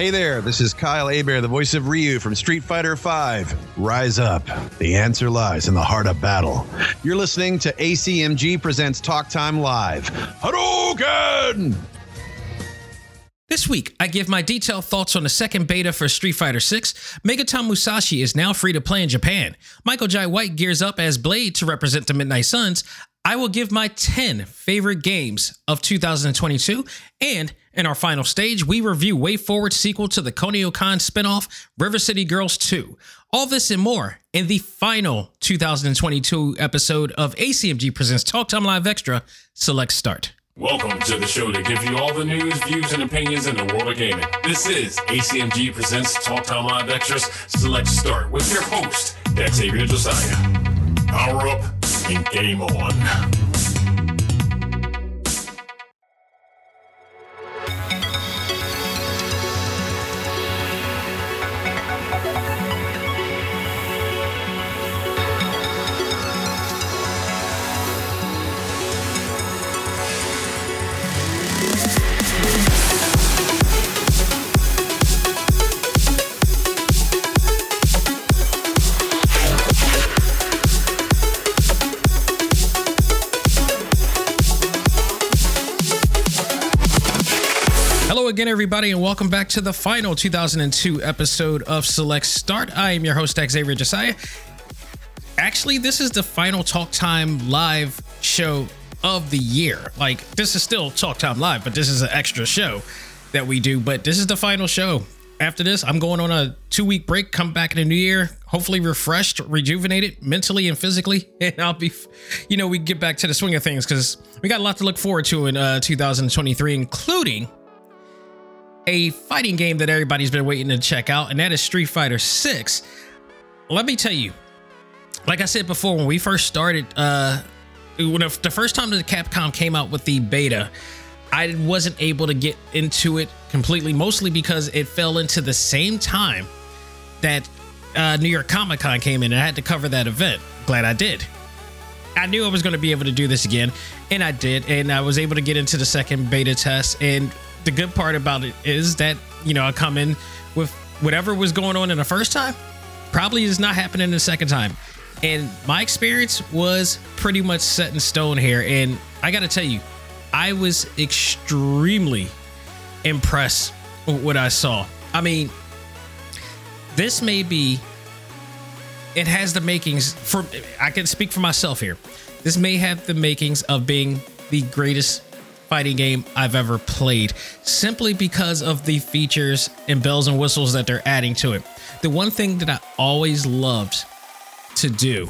Hey there, this is Kyle Hebert, the voice of Ryu from Street Fighter V. Rise up. The answer lies in the heart of battle. You're listening to ACMG Presents Talk Time Live. Hadouken! This week, I give my detailed thoughts on the second beta for Street Fighter VI. Megaton Musashi is now free to play in Japan. Michael Jai White gears up as Blade to represent the Midnight Suns. I will give my 10 favorite games of 2022. And in our final stage, we review WayForward sequel to the Kunio-kun spinoff, River City Girls 2. All this and more in the final 2022 episode of ACMG Presents Talk Time Live Extra. Select Start. Welcome to the show to give you all the news, views, and opinions in the world of gaming. This is ACMG Presents Talk Time Live Extras Select Start with your host, Xavier Josiah. Power up and game on. Again, everybody, and welcome back to the final 2002 episode of Select Start. I am your host, Xavier Josiah. Actually, this is the final Talk Time Live show of the year. Like, this is still Talk Time Live, but this is an extra show that we do. But this is the final show. After this, I'm going on a two week break, come back in the new year, hopefully refreshed, rejuvenated mentally and physically. And I'll be, you know, we get back to the swing of things because we got a lot to look forward to in uh, 2023, including a fighting game that everybody's been waiting to check out, and that is Street Fighter 6. Let me tell you, like I said before, when we first started, uh, when the first time that Capcom came out with the beta, I wasn't able to get into it completely, mostly because it fell into the same time that uh, New York Comic Con came in, and I had to cover that event. Glad I did. I knew I was going to be able to do this again, and I did, and I was able to get into the second beta test. And the good part about it is that you know I come in with whatever was going on in the first time, probably is not happening the second time. And my experience was pretty much set in stone here. And I got to tell you, I was extremely impressed with what I saw. I mean, this may be it has the makings for I can speak for myself here. This may have the makings of being the greatest fighting game I've ever played simply because of the features and bells and whistles that they're adding to it. The one thing that I always loved to do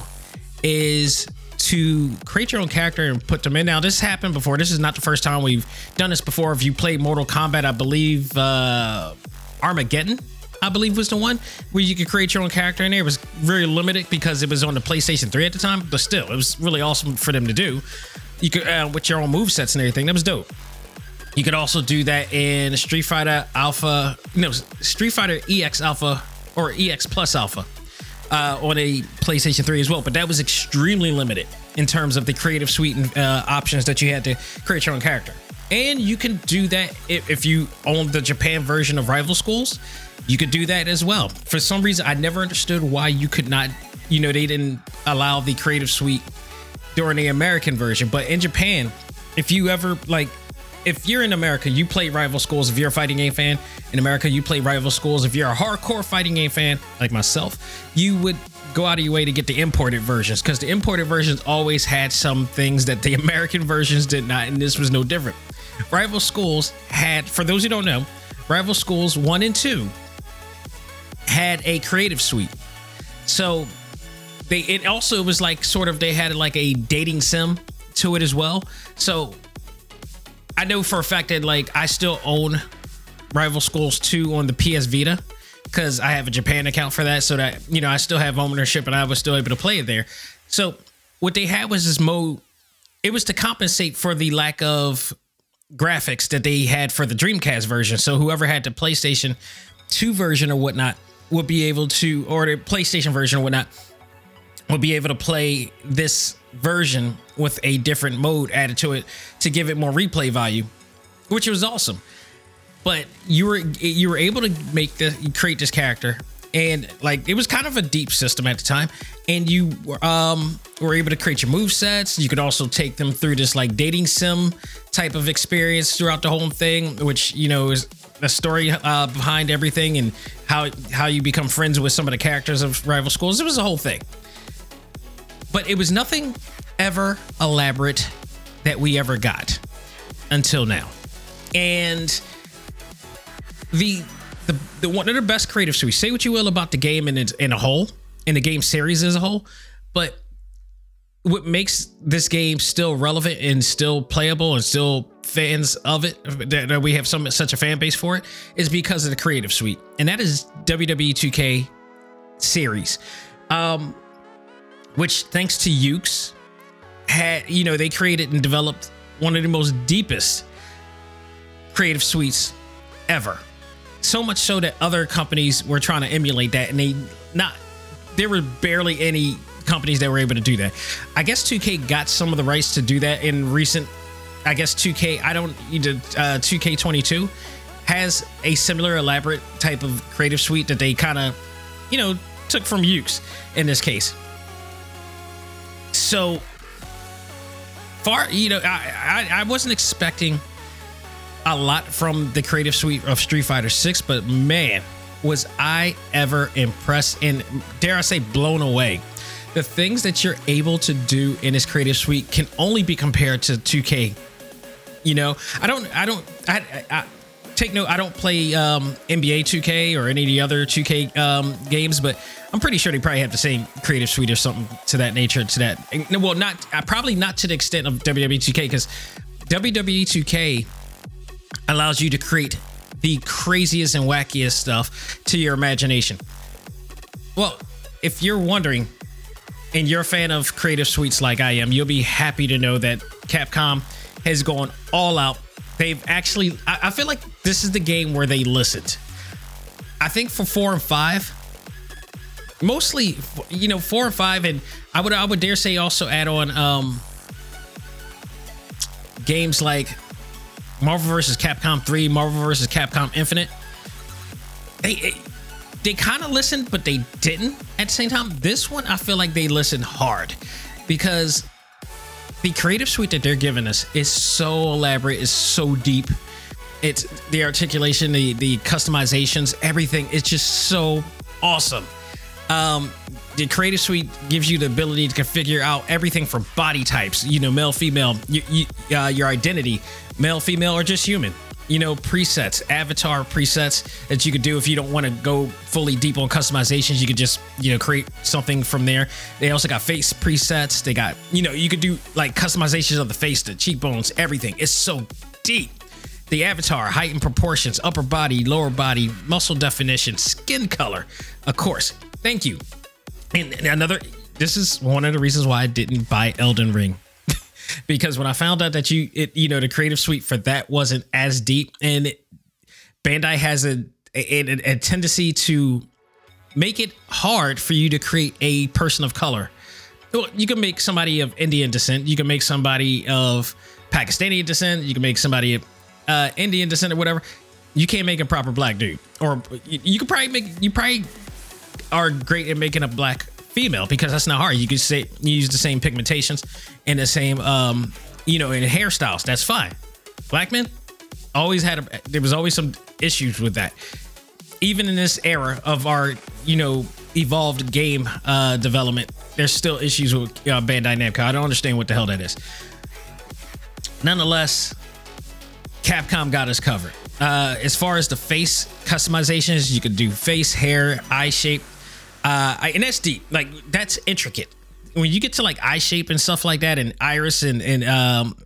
is to create your own character and put them in. Now, this happened before. This is not the first time we've done this before. If you played Mortal Kombat, I believe uh, Armageddon I believe was the one where you could create your own character in there. It was very limited because it was on the PlayStation 3 at the time, but still, it was really awesome for them to do. You could uh, with your own move sets and everything. That was dope. You could also do that in Street Fighter Alpha, no, Street Fighter EX Alpha or EX Plus Alpha uh, on a PlayStation 3 as well. But that was extremely limited in terms of the creative suite and uh, options that you had to create your own character. And you can do that if, if you own the Japan version of Rival Schools. You could do that as well. For some reason, I never understood why you could not, you know, they didn't allow the creative suite during the American version. But in Japan, if you ever like, if you're in America, you play Rival Schools. If you're a fighting game fan in America, you play Rival Schools. If you're a hardcore fighting game fan like myself, you would go out of your way to get the imported versions because the imported versions always had some things that the American versions did not, and this was no different. Rival Schools had, for those who don't know, Rival Schools 1 and 2 had a creative suite. So they it also was like sort of they had like a dating sim to it as well. So I know for a fact that like I still own Rival Schools 2 on the PS Vita because I have a Japan account for that, so that you know I still have ownership and I was still able to play it there. So what they had was this mode. It was to compensate for the lack of graphics that they had for the Dreamcast version. So whoever had the PlayStation 2 version or whatnot would be able to, or the PlayStation version or whatnot, would be able to play this version with a different mode added to it to give it more replay value, which was awesome. But you were you were able to make the create this character and like it was kind of a deep system at the time and you um were able to create your move sets. You could also take them through this like dating sim type of experience throughout the whole thing which you know is the story uh, behind everything and how how you become friends with some of the characters of rival schools. It was a whole thing but it was nothing ever elaborate that we ever got until now. And the the, the one of the best creative suites. Say what you will about the game in in a whole, in the game series as a whole, but what makes this game still relevant and still playable and still fans of it that, that we have some such a fan base for it is because of the creative suite and that is WWE 2K series um which thanks to Yuke's had you know they created and developed one of the most deepest creative suites ever. So much so that other companies were trying to emulate that, and they not there were barely any companies that were able to do that. I guess 2K got some of the rights to do that in recent. I guess 2K. I don't. Uh, 2K22 has a similar elaborate type of creative suite that they kind of, you know, took from Yuke's in this case. So far, you know, I, I, I wasn't expecting a lot from the creative suite of Street Fighter 6, but man, was I ever impressed and dare I say blown away. The things that you're able to do in this creative suite can only be compared to 2K. You know, I don't, I don't, I, I, take note, I don't play um, NBA 2K or any of the other 2K um, games, but I'm pretty sure they probably have the same creative suite or something to that nature. To that, well, not uh, probably not to the extent of WWE 2K because WWE 2K allows you to create the craziest and wackiest stuff to your imagination. Well, if you're wondering and you're a fan of creative suites like I am, you'll be happy to know that Capcom has gone all out they've actually I, I feel like this is the game where they listened. I think for four and five, mostly you know four or five, and I would I would dare say also add on um games like Marvel vs. Capcom 3, Marvel vs. Capcom Infinite. They they kind of listened, but they didn't at the same time. This one, I feel like they listened hard because the creative suite that they're giving us is so elaborate, is so deep. It's the articulation, the the customizations, everything. It's just so awesome. Um, the creative suite gives you the ability to configure out everything from body types, you know, male, female, you, you, uh, your identity, male, female, or just human you know, presets, avatar presets that you could do if you don't want to go fully deep on customizations. You could just, you know, create something from there. They also got face presets. They got, you know, you could do like customizations of the face, the cheekbones, everything. It's so deep. The avatar, height and proportions, upper body, lower body, muscle definition, skin color. Of course. Thank you. And another, this is one of the reasons why I didn't buy Elden Ring because when I found out that you it you know the creative suite for that wasn't as deep and it, Bandai has a, a, a tendency to make it hard for you to create a person of color. Well, you can make somebody of Indian descent, you can make somebody of Pakistani descent, you can make somebody of uh, Indian descent or whatever. You can't make a proper black dude, or you, you could probably make you probably are great at making a black female because that's not hard. You could say you use the same pigmentations and the same, um, you know, in hairstyles. That's fine. Black men always had a, there was always some issues with that. Even in this era of our, you know, evolved game uh, development, there's still issues with uh, Bandai Namco. I don't understand what the hell that is. Nonetheless, Capcom got us covered. Uh, as far as the face customizations, you could do face, hair, eye shape, uh, and that's deep. Like that's intricate. When you get to like eye shape and stuff like that, and iris and and um,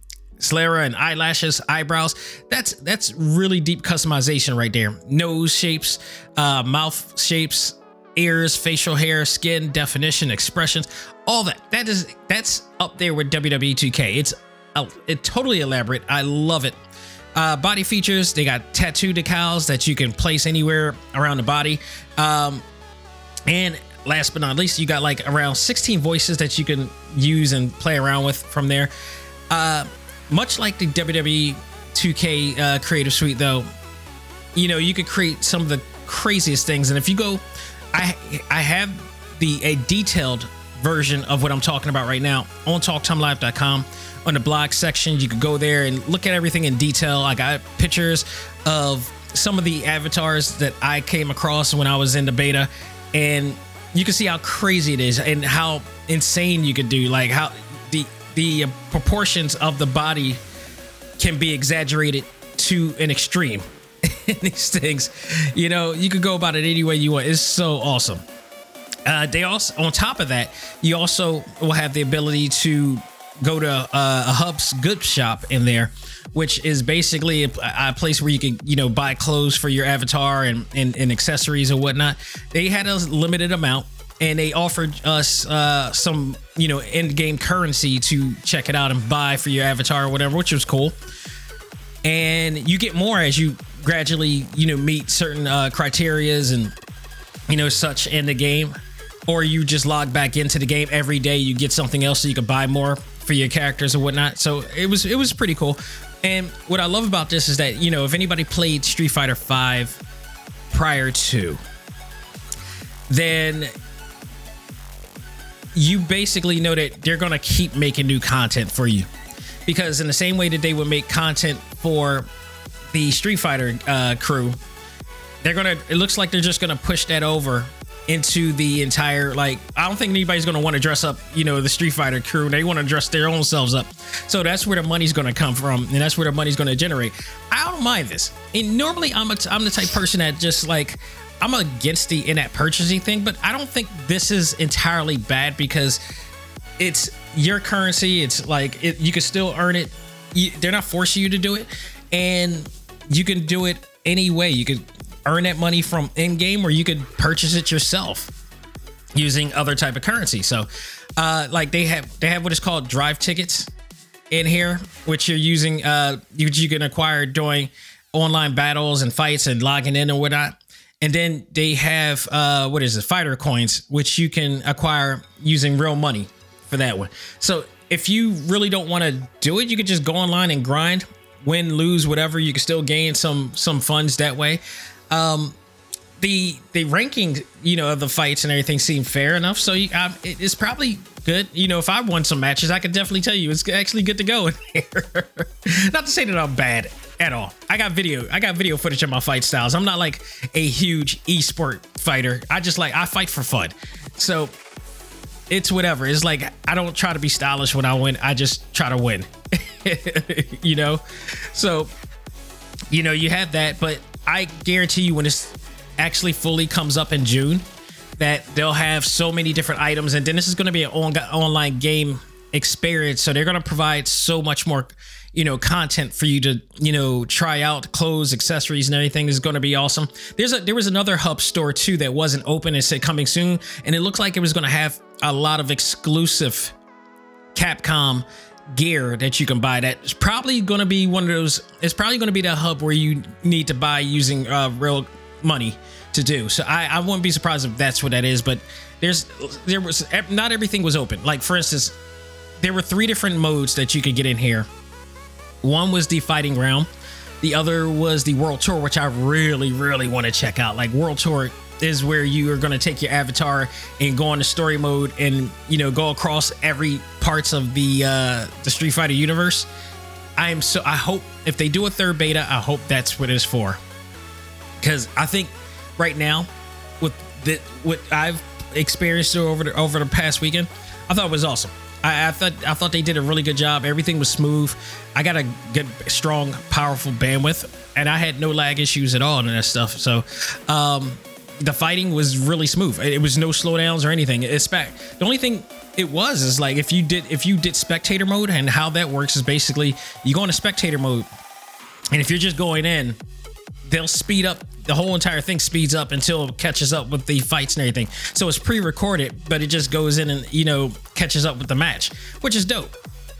and eyelashes, eyebrows, that's that's really deep customization right there. Nose shapes, uh, mouth shapes, ears, facial hair, skin definition, expressions, all that. That is that's up there with WWE 2K. It's it totally elaborate. I love it. Uh, body features they got tattoo decals that you can place anywhere around the body. Um, and last but not least, you got like around 16 voices that you can use and play around with from there. Uh, much like the WWE 2K uh, Creative Suite, though, you know you could create some of the craziest things. And if you go, I I have the a detailed version of what I'm talking about right now on TalkTimeLive.com on the blog section. You could go there and look at everything in detail. I got pictures of some of the avatars that I came across when I was in the beta, and you can see how crazy it is and how insane you could do. Like how the the proportions of the body can be exaggerated to an extreme. in these things, you know, you could go about it any way you want. It's so awesome. Uh, they also, on top of that, you also will have the ability to go to uh, a Hub's Good Shop in there, which is basically a, a, place where you can, you know, buy clothes for your avatar and, and, and accessories and whatnot. They had a limited amount and they offered us uh, some, you know, in-game currency to check it out and buy for your avatar or whatever, which was cool. And you get more as you gradually, you know, meet certain uh, criterias and you know such in the game or you just log back into the game every day you get something else so you can buy more for your characters or whatnot. So it was it was pretty cool. And what i love about this is that you know if anybody played street fighter 5 prior to then you basically know that they're to keep making new content for you. Because in the same way that they would make content for the street fighter uh, crew they're gonna it looks like they're just gonna push that over into the entire like I don't think anybody's gonna want to dress up, you know, the Street Fighter crew. They want to dress their own selves up. So that's where the money's gonna come from, and that's where the money's gonna generate. I don't mind this. And normally I'm a I'm the type person that just like I'm against the in-app purchasing thing, but I don't think this is entirely bad because it's your currency. It's like it, you can still earn it. You, they're not forcing you to do it, and you can do it any way. You can earn that money from in game or you could purchase it yourself using other type of currency. So uh like they have they have what is called drive tickets in here which you're using uh you, you can acquire during online battles and fights and logging in and whatnot. And then they have uh what is it? Fighter coins which you can acquire using real money for that one. So if you really don't want to do it you could just go online and grind win lose whatever. You can still gain some some funds that way um, the the ranking, you know, of the fights and everything seemed fair enough. So you, um, it, it's probably good. You know, if I won some matches, I could definitely tell you it's actually good to go in here. not to say that I'm bad at all. I got video. I got video footage of my fight styles. I'm not like a huge esport fighter. I just like I fight for fun. So it's whatever. It's like I don't try to be stylish when I win. I just try to win. you know. So you know you have that, but I guarantee you when this actually fully comes up in June, that they'll have so many different items, and then this is going to be an on- online game experience. So they're going to provide so much more, you know, content for you to, you know, try out clothes, accessories, and everything is going to be awesome. There's a there was another hub store too that wasn't open and said coming soon, and it looked like it was going to have a lot of exclusive Capcom gear that you can buy that's probably going to be one of those it's probably going to be the hub where you need to buy using uh, real money to do. So I, I wouldn't be surprised if that's what that is but there's there was not everything was open. Like for instance there were three different modes that you could get in here. One was the fighting realm. The other was the world tour which i really really want to check out. Like world tour is where you are going to take your avatar and go into story mode and you know go across every parts of the uh the Street Fighter universe. I am so I hope if they do a third beta, I hope that's what it's for. Cuz I think right now with the what I've experienced over the over the past weekend, I thought it was awesome. I, I, thought I thought they did a really good job. Everything was smooth. I got a good, strong, powerful bandwidth, and I had no lag issues at all and that stuff. So, um, the fighting was really smooth. It was no slowdowns or anything. It's back. The only thing it was is like if you did if you did spectator mode and how that works is basically you go into spectator mode and if you're just going in they'll speed up the whole entire thing speeds up until it catches up with the fights and everything so it's pre-recorded but it just goes in and you know catches up with the match which is dope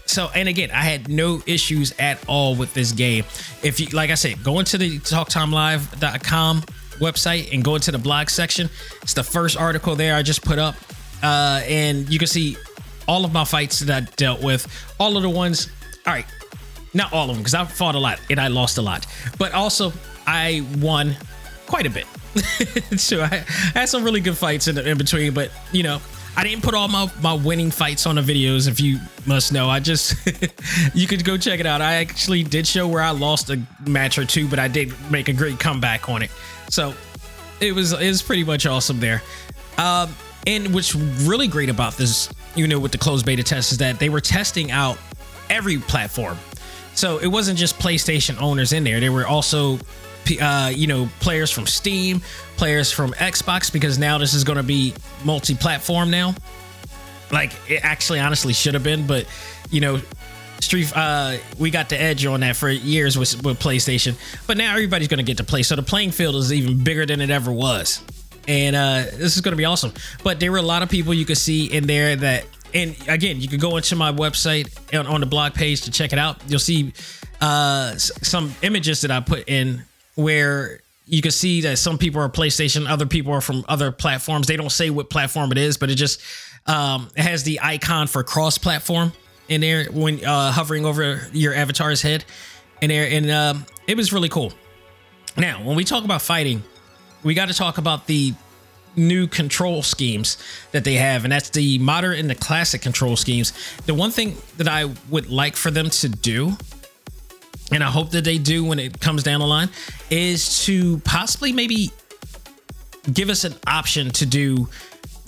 so and again, I had no issues at all with this game. If you like I said, go into the talktimelive.com website and go into the blog section. It's the first article there I just put up. Uh, and you can see all of my fights that I dealt with, all of the ones. All right, not all of them because I fought a lot and I lost a lot, but also I won quite a bit. so I, I, had some really good fights in, in between, but you know, I didn't put all my, my winning fights on the videos, if you must know. I just, you could go check it out. I actually did show where I lost a match or two, but I did make a great comeback on it. So it was, it was pretty much awesome there. Um, and what's really great about this, you know, with the closed beta test is that they were testing out every platform. So it wasn't just PlayStation owners in there. There were also uh, you know, players from Steam, players from Xbox, because now this is going to be multi-platform now. Like it actually, honestly, should have been, but you know, Street, uh, we got the edge on that for years with, with PlayStation, but now everybody's going to get to play. So the playing field is even bigger than it ever was, and uh, this is going to be awesome. But there were a lot of people you could see in there that, and again, you could go into my website on, on the blog page to check it out. You'll see uh, some images that I put in where you can see that some people are PlayStation, other people are from other platforms. They don't say what platform it is, but it just um, it has the icon for cross-platform in there when uh, hovering over your avatar's head in there, and um, it was really cool. Now, when we talk about fighting, we got to talk about the new control schemes that they have, and that's the modern and the classic control schemes. The one thing that I would like for them to do and I hope that they do when it comes down the line, is to possibly maybe give us an option to do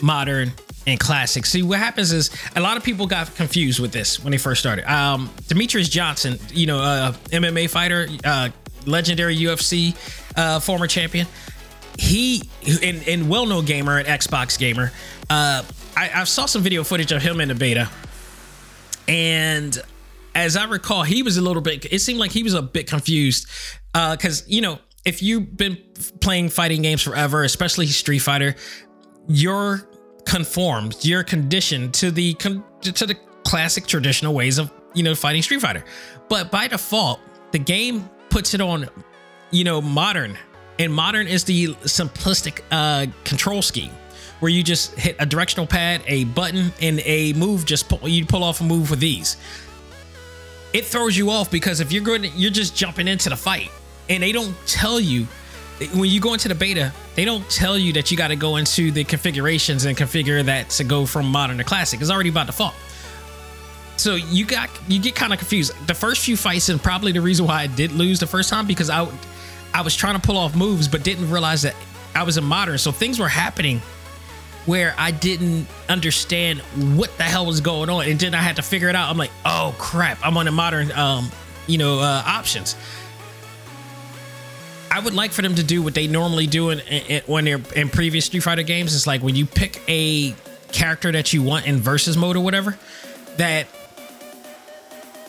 modern and classic. See, what happens is a lot of people got confused with this when they first started. Um, Demetrious Johnson, you know, uh, MMA fighter, uh, legendary UFC uh, former champion, he and, and well-known gamer and Xbox gamer. Uh, I, I saw some video footage of him in the beta, and as I recall, he was a little bit. It seemed like he was a bit confused Uh, because uh, you know if you've been playing fighting games forever, especially Street Fighter, you're conformed, you're conditioned to the to the classic traditional ways of you know fighting Street Fighter. But by default, the game puts it on you know modern, and modern is the simplistic uh, control scheme where you just hit a directional pad, a button, and a move. Just pull, you pull off a move with these it throws you off because if you're going, you're just jumping into the fight, and they don't tell you when you go into the beta, they don't tell you that you got to go into the configurations and configure that to go from modern to classic. It's already by default. So you got you get kind of confused. The first few fights, and probably the reason why I did lose the first time because I I was trying to pull off moves, but didn't realize that I was in modern. So things were happening where I didn't understand what the hell was going on, and then I had to figure it out. I'm like, oh crap, I'm on the modern, um, you know, uh, options. I would like for them to do what they normally do in, in, when they're in previous Street Fighter games. It's like when you pick a character that you want in versus mode or whatever, that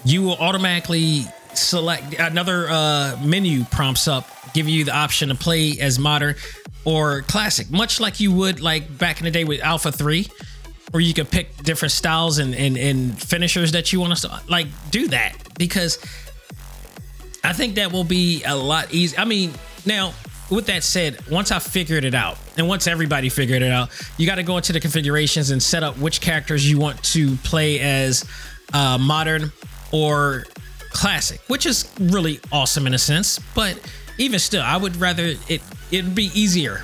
you will automatically select another uh, menu prompts up, give you the option to play as modern or classic, much like you would like back in the day with Alpha 3, where you could pick different styles and, and, and finishers that you want to like do that because I think that will be a lot easier. I mean, now with that said, once I figured it out, and once everybody figured it out, you got to go into the configurations and set up which characters you want to play as uh, modern or classic, which is really awesome in a sense. But even still, I would rather it it'd be easier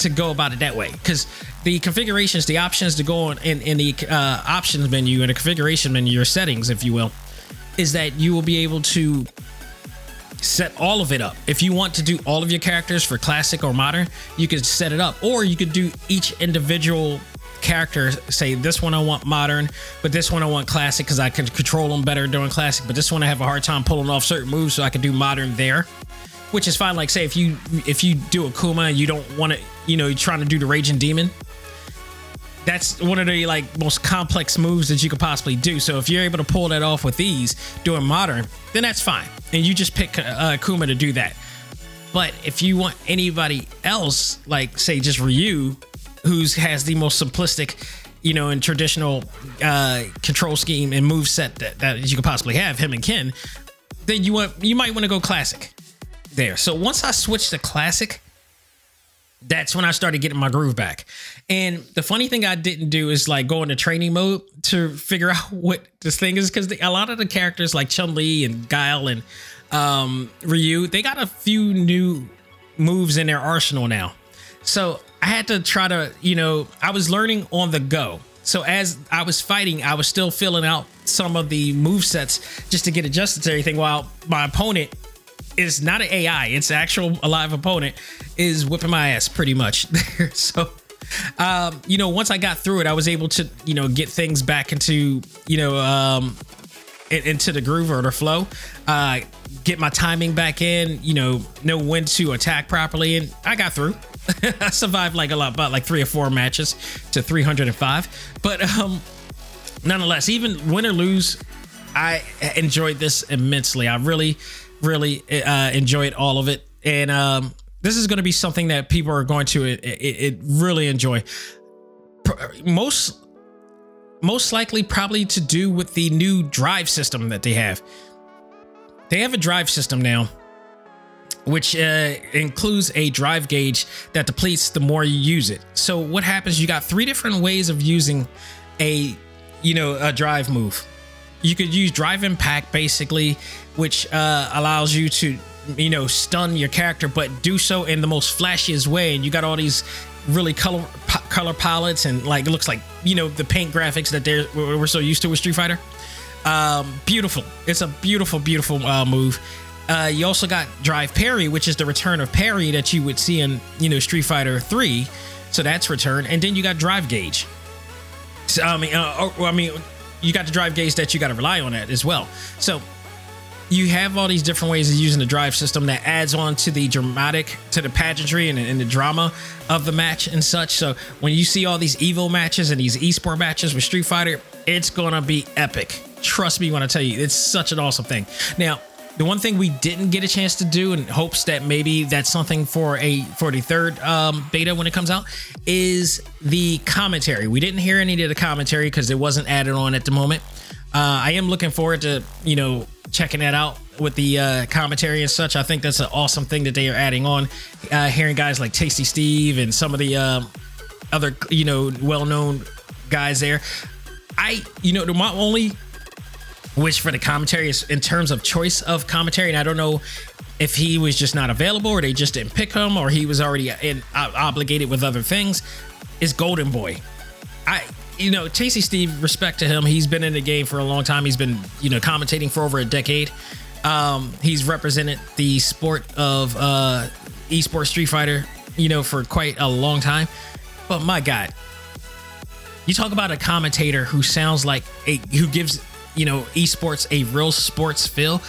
to go about it that way because the configurations, the options to go on in, in the uh, options menu and the configuration menu, your settings, if you will, is that you will be able to set all of it up. If you want to do all of your characters for classic or modern, you could set it up, or you could do each individual character. Say this one I want modern, but this one I want classic because I can control them better doing classic. But this one I have a hard time pulling off certain moves, so I can do modern there which is fine. Like say if you if you do Akuma, you don't want to, you know, you're trying to do the Raging Demon. That's one of the like most complex moves that you could possibly do. So if you're able to pull that off with these doing modern, then that's fine, and you just pick uh, Kuma to do that. But if you want anybody else, like say just Ryu, who's has the most simplistic, you know, and traditional uh, control scheme and move set that, that you could possibly have, him and Ken, then you want you might want to go classic there. So once I switched to classic, that's when I started getting my groove back. And the funny thing I didn't do is like go into training mode to figure out what this thing is because a lot of the characters like Chun Li and Guile and um, Ryu, they got a few new moves in their arsenal now. So I had to try to, you know, I was learning on the go. So as I was fighting, I was still filling out some of the move sets just to get adjusted to everything while my opponent is not an AI, it's actual alive opponent is whipping my ass pretty much. So um, you know, once I got through it, I was able to, you know, get things back into, you know, um, into the groove or the flow. Uh, get my timing back in, you know, know when to attack properly, and I got through. I survived like a lot, but like three or four matches to 305. But um, nonetheless, even win or lose, I enjoyed this immensely. I really, really uh, enjoyed all of it, and um, this is going to be something that people are going to it, it, it really enjoy. Most most likely probably to do with the new drive system that they have. They have a drive system now which uh, includes a drive gauge that depletes the more you use it. So what happens? You got three different ways of using a, you know, a drive move. You could use drive impact basically, which uh, allows you to, you know, stun your character, but do so in the most flashiest way. And you got all these really color color palettes and like it looks like you know the paint graphics that they're we're so used to with Street Fighter. Um, beautiful. It's a beautiful, beautiful uh, move. Uh, you also got Drive Parry, which is the return of parry that you would see in you know Street Fighter Three, so that's return. And then you got Drive Gauge. So, I mean, uh, I mean, you got the Drive Gauge that you got to rely on that as well. So you have all these different ways of using the drive system that adds on to the dramatic, to the pageantry and, and, the drama of the match and such. So when you see all these Evo matches and these esport matches with Street Fighter, it's gonna be epic. Trust me when I tell you, it's such an awesome thing. Now, the one thing we didn't get a chance to do, in hopes that maybe that's something for a for the third um, beta when it comes out, is the commentary. We didn't hear any of the commentary because it wasn't added on at the moment. Uh, I am looking forward to you know checking that out with the uh, commentary and such. I think that's an awesome thing that they are adding on. Uh, hearing guys like Tasty Steve and some of the uh, other, you know, well known guys there. I, you know, my only wish for the commentary is in terms of choice of commentary. And I don't know if he was just not available or they just didn't pick him or he was already in, uh, obligated with other things. Is Golden Boy. I you know, Tasty Steve, respect to him. He's been in the game for a long time. He's been, you know, commentating for over a decade. Um, he's represented the sport of uh, esports Street Fighter, you know, for quite a long time. But my God, you talk about a commentator who sounds like a who gives you know esports a real sports feel.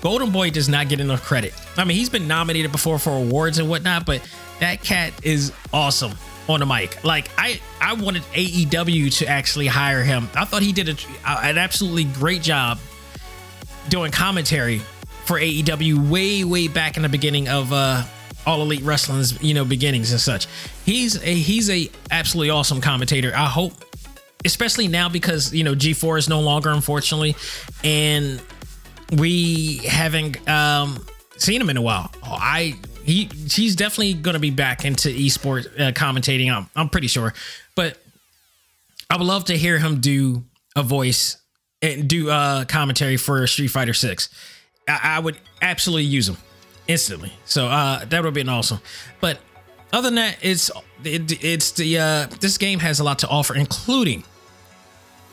Golden Boy does not get enough credit. I mean, he's been nominated before for awards and whatnot, but that cat is awesome on the mic. Like I, I wanted AEW to actually hire him. I thought he did a, an absolutely great job doing commentary for AEW way, way back in the beginning of uh, All Elite Wrestling's, you know, beginnings and such. He's a he's a absolutely awesome commentator. I hope, especially now because you know G4 is no longer, unfortunately, and we haven't um, seen him in a while. I he he's definitely going to be back into esports uh, commentating. I'm I'm pretty sure, but I would love to hear him do a voice and do uh commentary for Street Fighter Six. I, I would absolutely use him instantly. So uh that would be an awesome. But other than that, it's it, it's the uh this game has a lot to offer, including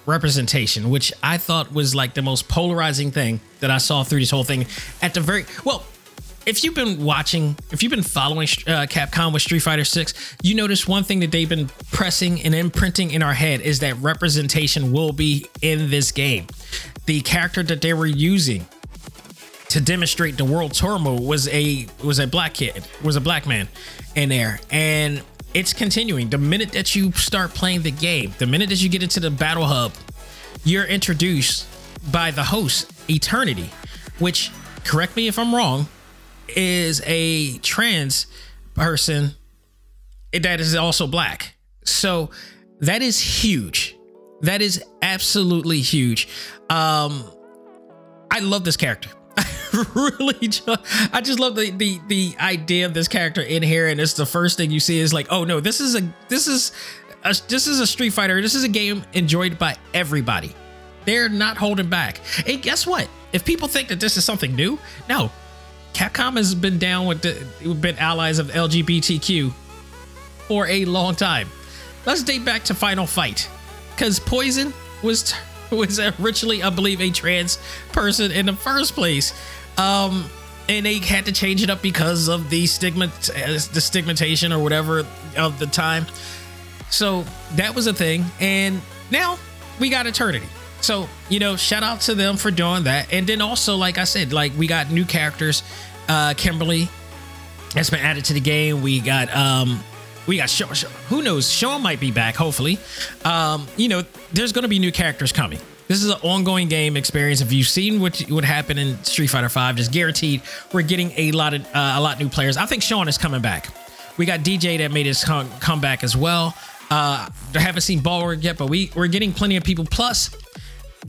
representation, which I thought was like the most polarizing thing that I saw through this whole thing. At the very well, if you've been watching, if you've been following uh, Capcom with Street Fighter 6, you notice one thing that they've been pressing and imprinting in our head is that representation will be in this game. The character that they were using to demonstrate the world tour mode was a was a black kid, was a black man in there. And it's continuing. The minute that you start playing the game, the minute that you get into the battle hub, you're introduced by the host, Eternity, which correct me if I'm wrong, is a trans person that is also black. So that is huge. That is absolutely huge. Um, I love this character. I really, just, I just love the the the idea of this character in here, and it's the first thing you see is like, oh no, this is a this is a, this is a Street Fighter. This is a game enjoyed by everybody. They're not holding back. And guess what? If people think that this is something new, no. Capcom has been down with the been allies of LGBTQ for a long time. Let's date back to Final Fight, because Poison was was originally, I believe, a trans person in the first place. Um, and they had to change it up because of the stigma, the stigmatization or whatever of the time. So that was a thing, and now we got Eternity. So you know, shout out to them for doing that. And then also, like I said, like we got new characters. Uh, Kimberly has been added to the game. We got um, we got Sean. Who knows? Sean might be back. Hopefully, um, you know, there's going to be new characters coming. This is an ongoing game experience. If you've seen what what happened in Street Fighter Five, just guaranteed we're getting a lot of uh, a lot new players. I think Sean is coming back. We got Dee Jay that made his come, come as well. Uh, I haven't seen Balrog yet, but we we're getting plenty of people. Plus,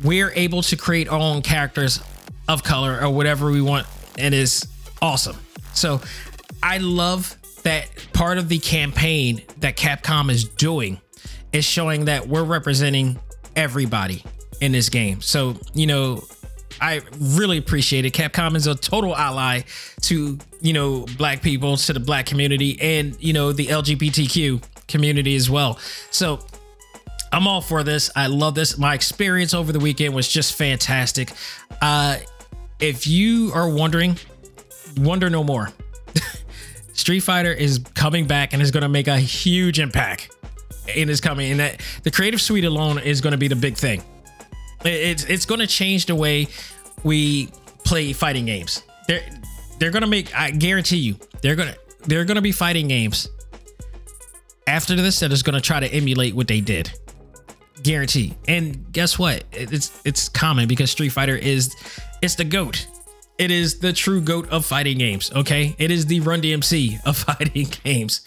we're able to create our own characters of color or whatever we want. And is awesome. So I love that part of the campaign that Capcom is doing is showing that we're representing everybody in this game. So, you know, I really appreciate it. Capcom is a total ally to, you know, black people, to the black community, and, you know, the LGBTQ community as well. So I'm all for this. I love this. My experience over the weekend was just fantastic. Uh, if you are wondering, wonder no more. Street Fighter is coming back and is going to make a huge impact. It is coming, and that the creative suite alone is going to be the big thing. It's it's going to change the way we play fighting games. They're they're going to make. I guarantee you, they're gonna they're going to be fighting games after this that is going to try to emulate what they did. Guarantee. And guess what? It's it's common because Street Fighter is it's the goat. It is the true goat of fighting games. Okay, it is the Run DMC of fighting games.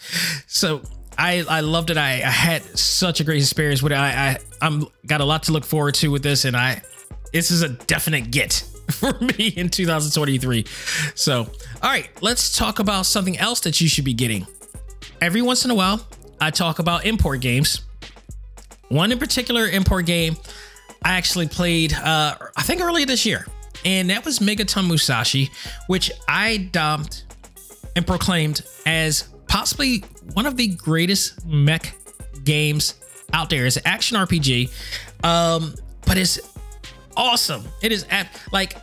So I I loved it. I, I had such a great experience with it. I, I I'm got a lot to look forward to with this, and I this is a definite get for me in 2023. So all right, let's talk about something else that you should be getting. Every once in a while, I talk about import games. One in particular import game I actually played uh I think earlier this year and that was Megaton Musashi, which I dubbed and proclaimed as possibly one of the greatest mech games out there. It's an action RPG, um, but it's awesome. It is at like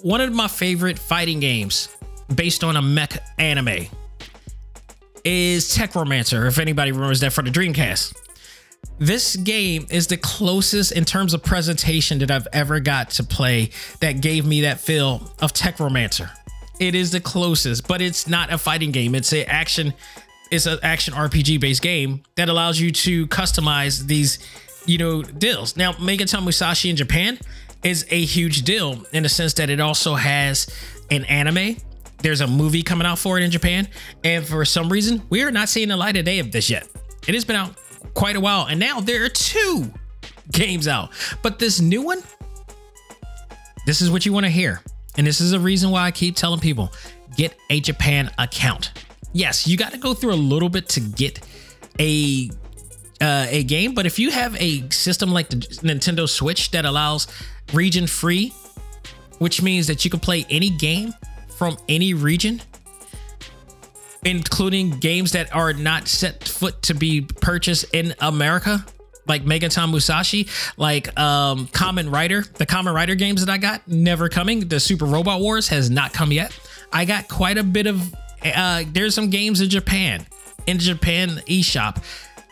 one of my favorite fighting games based on a mech anime is Techromancer. If anybody remembers that from the Dreamcast this game is the closest in terms of presentation that I've ever got to play that gave me that feel of Techromancer. It is the closest, but it's not a fighting game. It's an action it's an action RPG based game that allows you to customize these, you know, deals. Now, Megaton Musashi in Japan is a huge deal in the sense that it also has an anime. There's a movie coming out for it in Japan, and for some reason, we are not seeing the light of day of this yet. It has been out quite a while. And now there are two games out. But this new one, this is what you want to hear. And this is the reason why I keep telling people get a Japan account. Yes, you got to go through a little bit to get a uh, a game, but if you have a system like the Nintendo Switch that allows region free, which means that you can play any game from any region, including games that are not set foot to be purchased in America, like Megaton Musashi, like um, Kamen Rider. The Kamen Rider games that I got never coming. The Super Robot Wars has not come yet. I got quite a bit of. Uh, there's some games in Japan, in Japan eShop,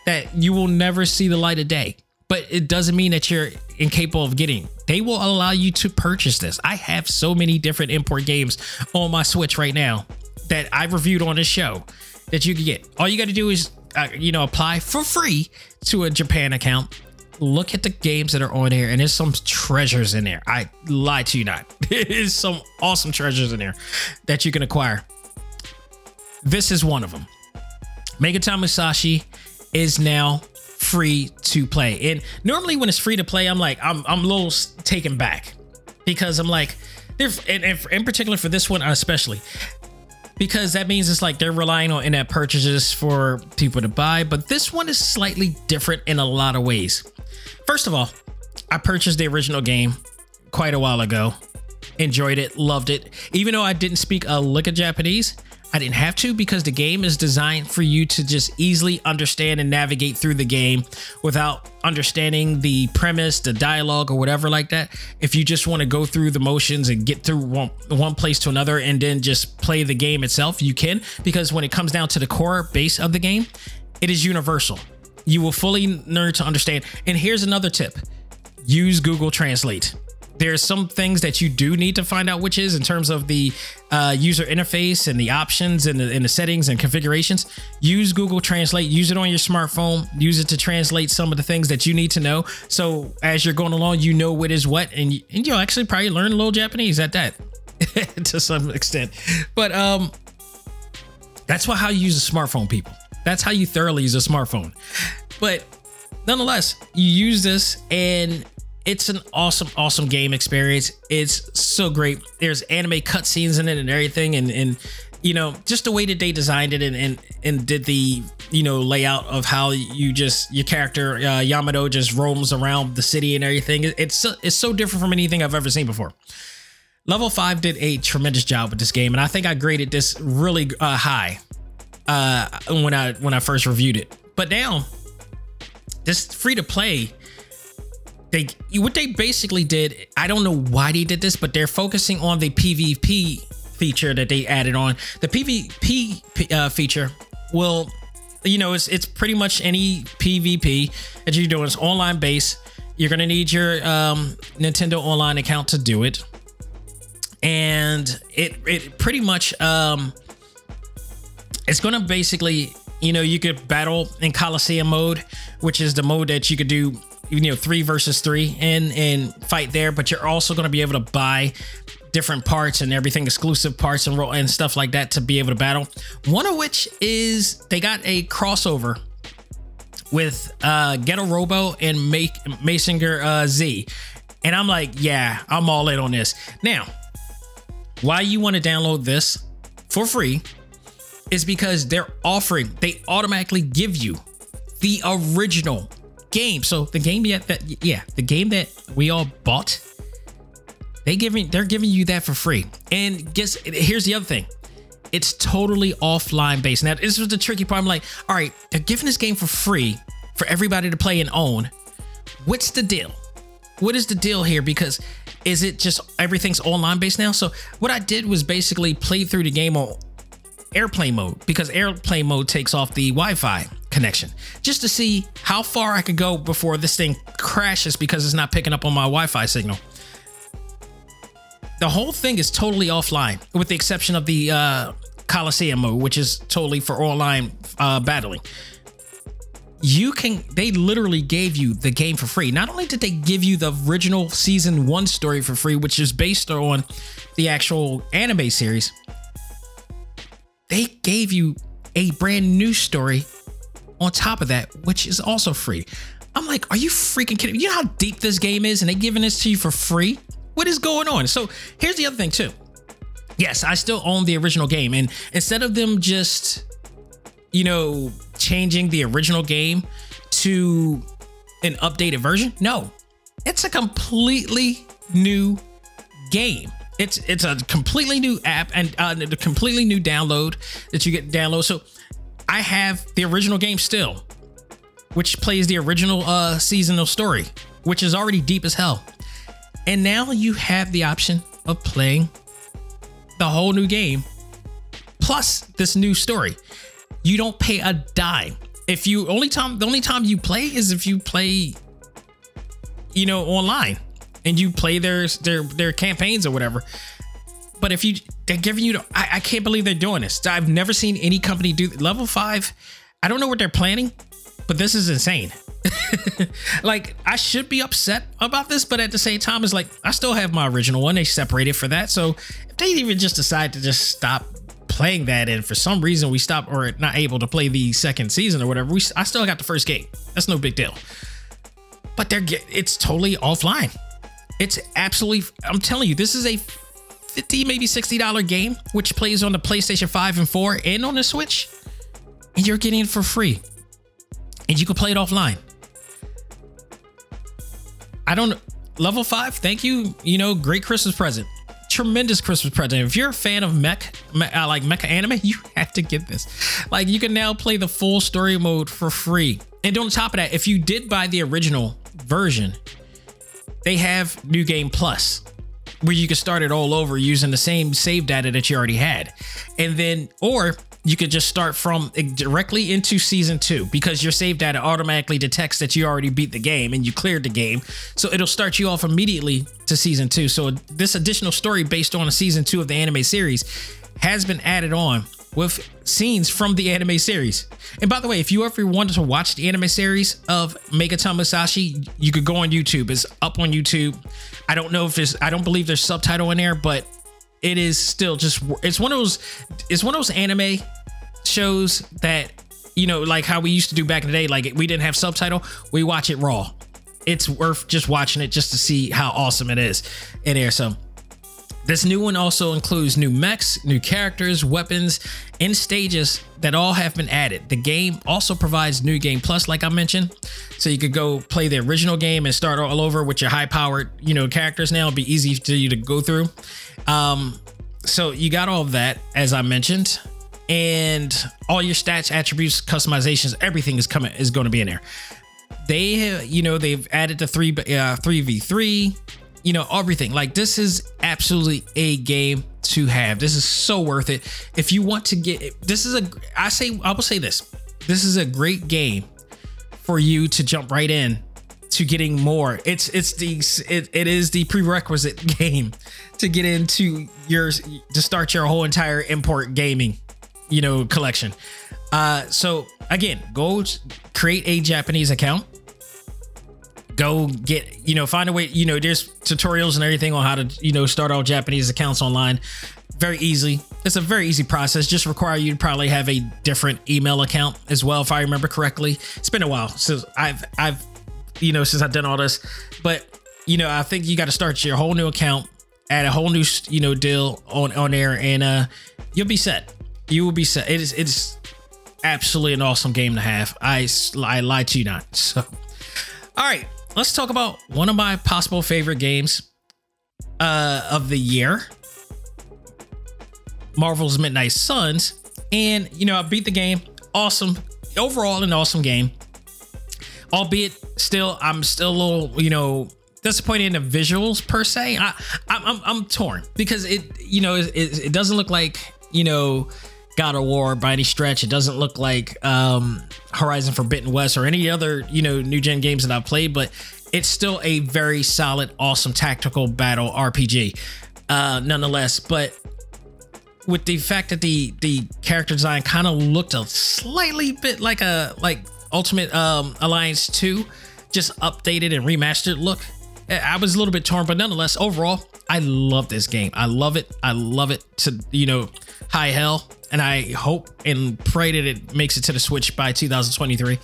that you will never see the light of day. But it doesn't mean that you're incapable of getting. They will allow you to purchase this. I have so many different import games on my Switch right now that I've reviewed on this show that you can get. All you got to do is, uh, you know, apply for free to a Japan account. Look at the games that are on here, and there's some treasures in there. I lie to you not. There's some awesome treasures in there that you can acquire. This is one of them. Megaton Musashi is now free to play. And normally when it's free to play, I'm like, I'm I'm a little taken back because I'm like, there's and, and in particular for this one especially because that means it's like they're relying on in-app purchases for people to buy. But this one is slightly different in a lot of ways. First of all, I purchased the original game quite a while ago. Enjoyed it, loved it. Even though I didn't speak a lick of Japanese, I didn't have to because the game is designed for you to just easily understand and navigate through the game without understanding the premise, the dialogue, or whatever like that. If you just want to go through the motions and get through one, one place to another and then just play the game itself, you can because when it comes down to the core base of the game, it is universal. You will fully learn to understand. And here's another tip use Google Translate there's some things that you do need to find out which is in terms of the uh, user interface and the options and the, and the settings and configurations. Use Google Translate. Use it on your smartphone. Use it to translate some of the things that you need to know. So as you're going along, you know what is what, and, you, and you'll actually probably learn a little Japanese at that to some extent. But um, that's what how you use a smartphone, people. That's how you thoroughly use a smartphone. But nonetheless, you use this and it's an awesome, awesome game experience. It's so great. There's anime cutscenes in it and everything, and and you know just the way that they designed it and and, and did the you know layout of how you just your character uh, Yamato just roams around the city and everything. It's so, it's so different from anything I've ever seen before. Level five did a tremendous job with this game, and I think I graded this really uh, high uh, when I when I first reviewed it. But now, this free to play they what they basically did i don't know why they did this but they're focusing on the pvp feature that they added on. The pvp uh, feature will you know it's it's pretty much any pvp that you're doing. It's online base you're gonna need your um, nintendo online account to do it. And it it pretty much um it's gonna basically you know you could battle in coliseum mode which is the mode that you could do you know three versus three and and fight there but you're also going to be able to buy different parts and everything exclusive parts and and stuff like that to be able to battle. One of which is they got a crossover with uh Getter Robo and Make Mazinger uh, Z. And I'm like yeah I'm all in on this. Now why you want to download this for free is because they're offering they automatically give you the original game. So the game yet that yeah, the game that we all bought, they giving they're giving you that for free. And guess here's the other thing. It's totally offline based. Now this was the tricky part. I'm like, all right, they're giving this game for free for everybody to play and own. What's the deal? What is the deal here? Because is it just everything's online based now? So what I did was basically play through the game on airplane mode because airplane mode takes off the Wi-Fi connection just to see how far I could go before this thing crashes because it's not picking up on my Wi Fi signal. The whole thing is totally offline, with the exception of the uh, Coliseum mode, which is totally for online uh, battling. You can, they literally gave you the game for free. Not only did they give you the original season one story for free, which is based on the actual anime series, they gave you a brand new story on top of that, which is also free. I'm like, are you freaking kidding? You know how deep this game is, and they're giving this to you for free? What is going on? So here's the other thing too. Yes, I still own the original game, and instead of them just, you know, changing the original game to an updated version, no, it's a completely new game. It's it's a completely new app and uh, a completely new download that you get download. So I have the original game still, which plays the original uh, seasonal story, which is already deep as hell. And now you have the option of playing the whole new game plus this new story. You don't pay a dime. If you only time the only time you play is if you play you know online and you play their their their campaigns or whatever. But if you they're giving you, I, I can't believe they're doing this. I've never seen any company do level five. I don't know what they're planning, but this is insane. like I should be upset about this, but at the same time, it's like I still have my original one. They separated for that, so if they even just decide to just stop playing that, and for some reason we stop or not able to play the second season or whatever. We I still got the first game. That's no big deal. But they're it's totally offline. It's absolutely. I'm telling you, this is a 50 maybe 60 dollar game which plays on the PlayStation 5 and 4 and on the Switch, and you're getting it for free, and you can play it offline. I don't level five. Thank you. You know, great Christmas present tremendous Christmas present. If you're a fan of mech, uh, like mecha anime, you have to get this. Like, you can now play the full story mode for free. And on top of that, if you did buy the original version, they have New Game Plus, where you could start it all over using the same save data that you already had. And then, or you could just start from eh, directly into season two because your save data automatically detects that you already beat the game and you cleared the game. So it'll start you off immediately to season two. So this additional story based on a season two of the anime series has been added on with scenes from the anime series. And by the way, if you ever wanted to watch the anime series of Megaton Musashi, you could go on YouTube. It's up on YouTube. I don't know if there's, I don't believe there's subtitle in there, but it is still just it's one of those it's one of those anime shows that you know like how we used to do back in the day like we didn't have subtitle we watch it raw it's worth just watching it just to see how awesome it is in there so this new one also includes new mechs, new characters, weapons, and stages that all have been added. The game also provides new game plus, like I mentioned, so you could go play the original game and start all over with your high-powered, you know, characters. Now it'll be easy for you to go through. Um, so you got all of that, as I mentioned, and all your stats, attributes, customizations, everything is coming is going to be in there. They, you know, they've added the three uh, three v three you know, everything. Like this is absolutely a game to have. This is so worth it. If you want to get this is a I say I will say this. This is a great game for you to jump right in to getting more. It's it's the it, it is the prerequisite game to get into your to start your whole entire import gaming, you know, collection. Uh so again, go create a Japanese account go get you know find a way you know there's tutorials and everything on how to you know start all japanese accounts online. Very easy. It's a very easy process. Just require you to probably have a different email account as well if i remember correctly. It's been a while since i've i've you know since i've done all this. But you know i think you got to start your whole new account add a whole new you know deal on on there and uh you'll be set. You will be set. It is it's absolutely an awesome game to have. I i lie to you not. So all right let's talk about one of my possible favorite games uh, of the year Marvel's Midnight Suns. And, you know, I beat the game. Awesome. Overall, an awesome game. Albeit, still, I'm still a little, you know, disappointed in the visuals per se. I, I'm, I'm, torn because it, you know, it, it doesn't look like, you know, God of War by any stretch. It doesn't look like um, Horizon Forbidden West or any other, you know, new gen games that I've played, but it's still a very solid, awesome tactical battle RPG, uh, nonetheless. But with the fact that the the character design kind of looked a slightly bit like a like Ultimate um, Alliance 2, just updated and remastered look. I was a little bit torn, but nonetheless, overall, I love this game. I love it. I love it to you know high hell and I hope and pray that it makes it to the Switch by 2023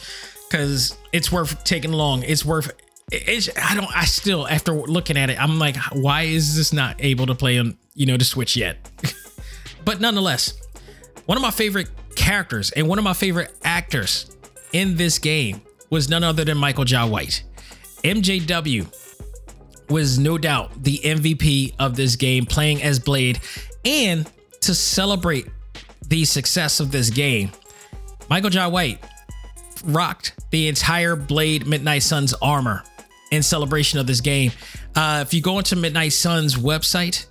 because it's worth taking long. It's worth. It's I don't. I still after looking at it, I'm like, why is this not able to play on you know the Switch yet? but nonetheless, one of my favorite characters and one of my favorite actors in this game was none other than Michael Jai White. MJW was no doubt the MVP of this game, playing as Blade, and to celebrate the success of this game, Michael Jai White rocked the entire Blade Midnight Suns armor in celebration of this game. Uh, if you go into Midnight Suns website,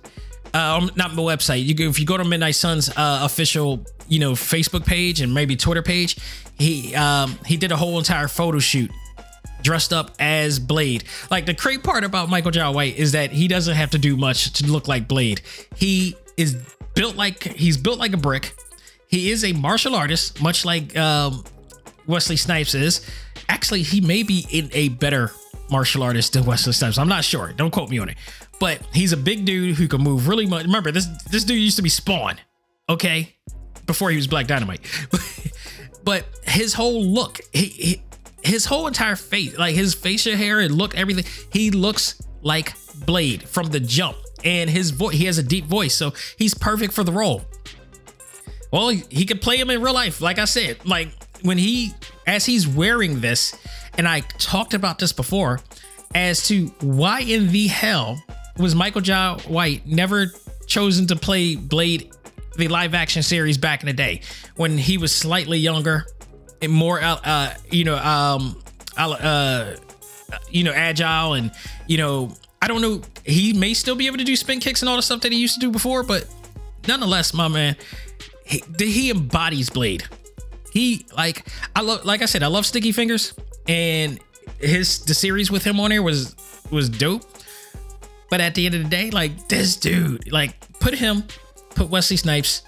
uh, um, not the website, you if you go to Midnight Suns uh, official, you know, Facebook page and maybe Twitter page, he um, he did a whole entire photo shoot dressed up as Blade. Like the great part about Michael Jai White is that he doesn't have to do much to look like Blade. He is built like he's built like a brick. He is a martial artist, much like um, Wesley Snipes is. Actually, he may be in a better martial artist than Wesley Snipes. I'm not sure. Don't quote me on it. But he's a big dude who can move really much. Remember, this this dude used to be Spawn Okay, before he was Black Dynamite, but his whole look, he, he, his whole entire face, like his facial hair and look, everything, he looks like Blade from the jump. And his voice, he has a deep voice, so he's perfect for the role. Well, he, he could play him in real life, like I said. Like when he, as he's wearing this, and I talked about this before, as to why in the hell was Michael Jai White never chosen to play Blade, the live action series back in the day when he was slightly younger and more, uh, uh you know, um, uh, you know, agile and you know, I don't know. He may still be able to do spin kicks and all the stuff that he used to do before, but nonetheless, my man, he, he embodies Blade. He like I love, like I said, I love Sticky Fingaz, and his the series with him on there was was dope. But at the end of the day, like this dude, like put him, put Wesley Snipes,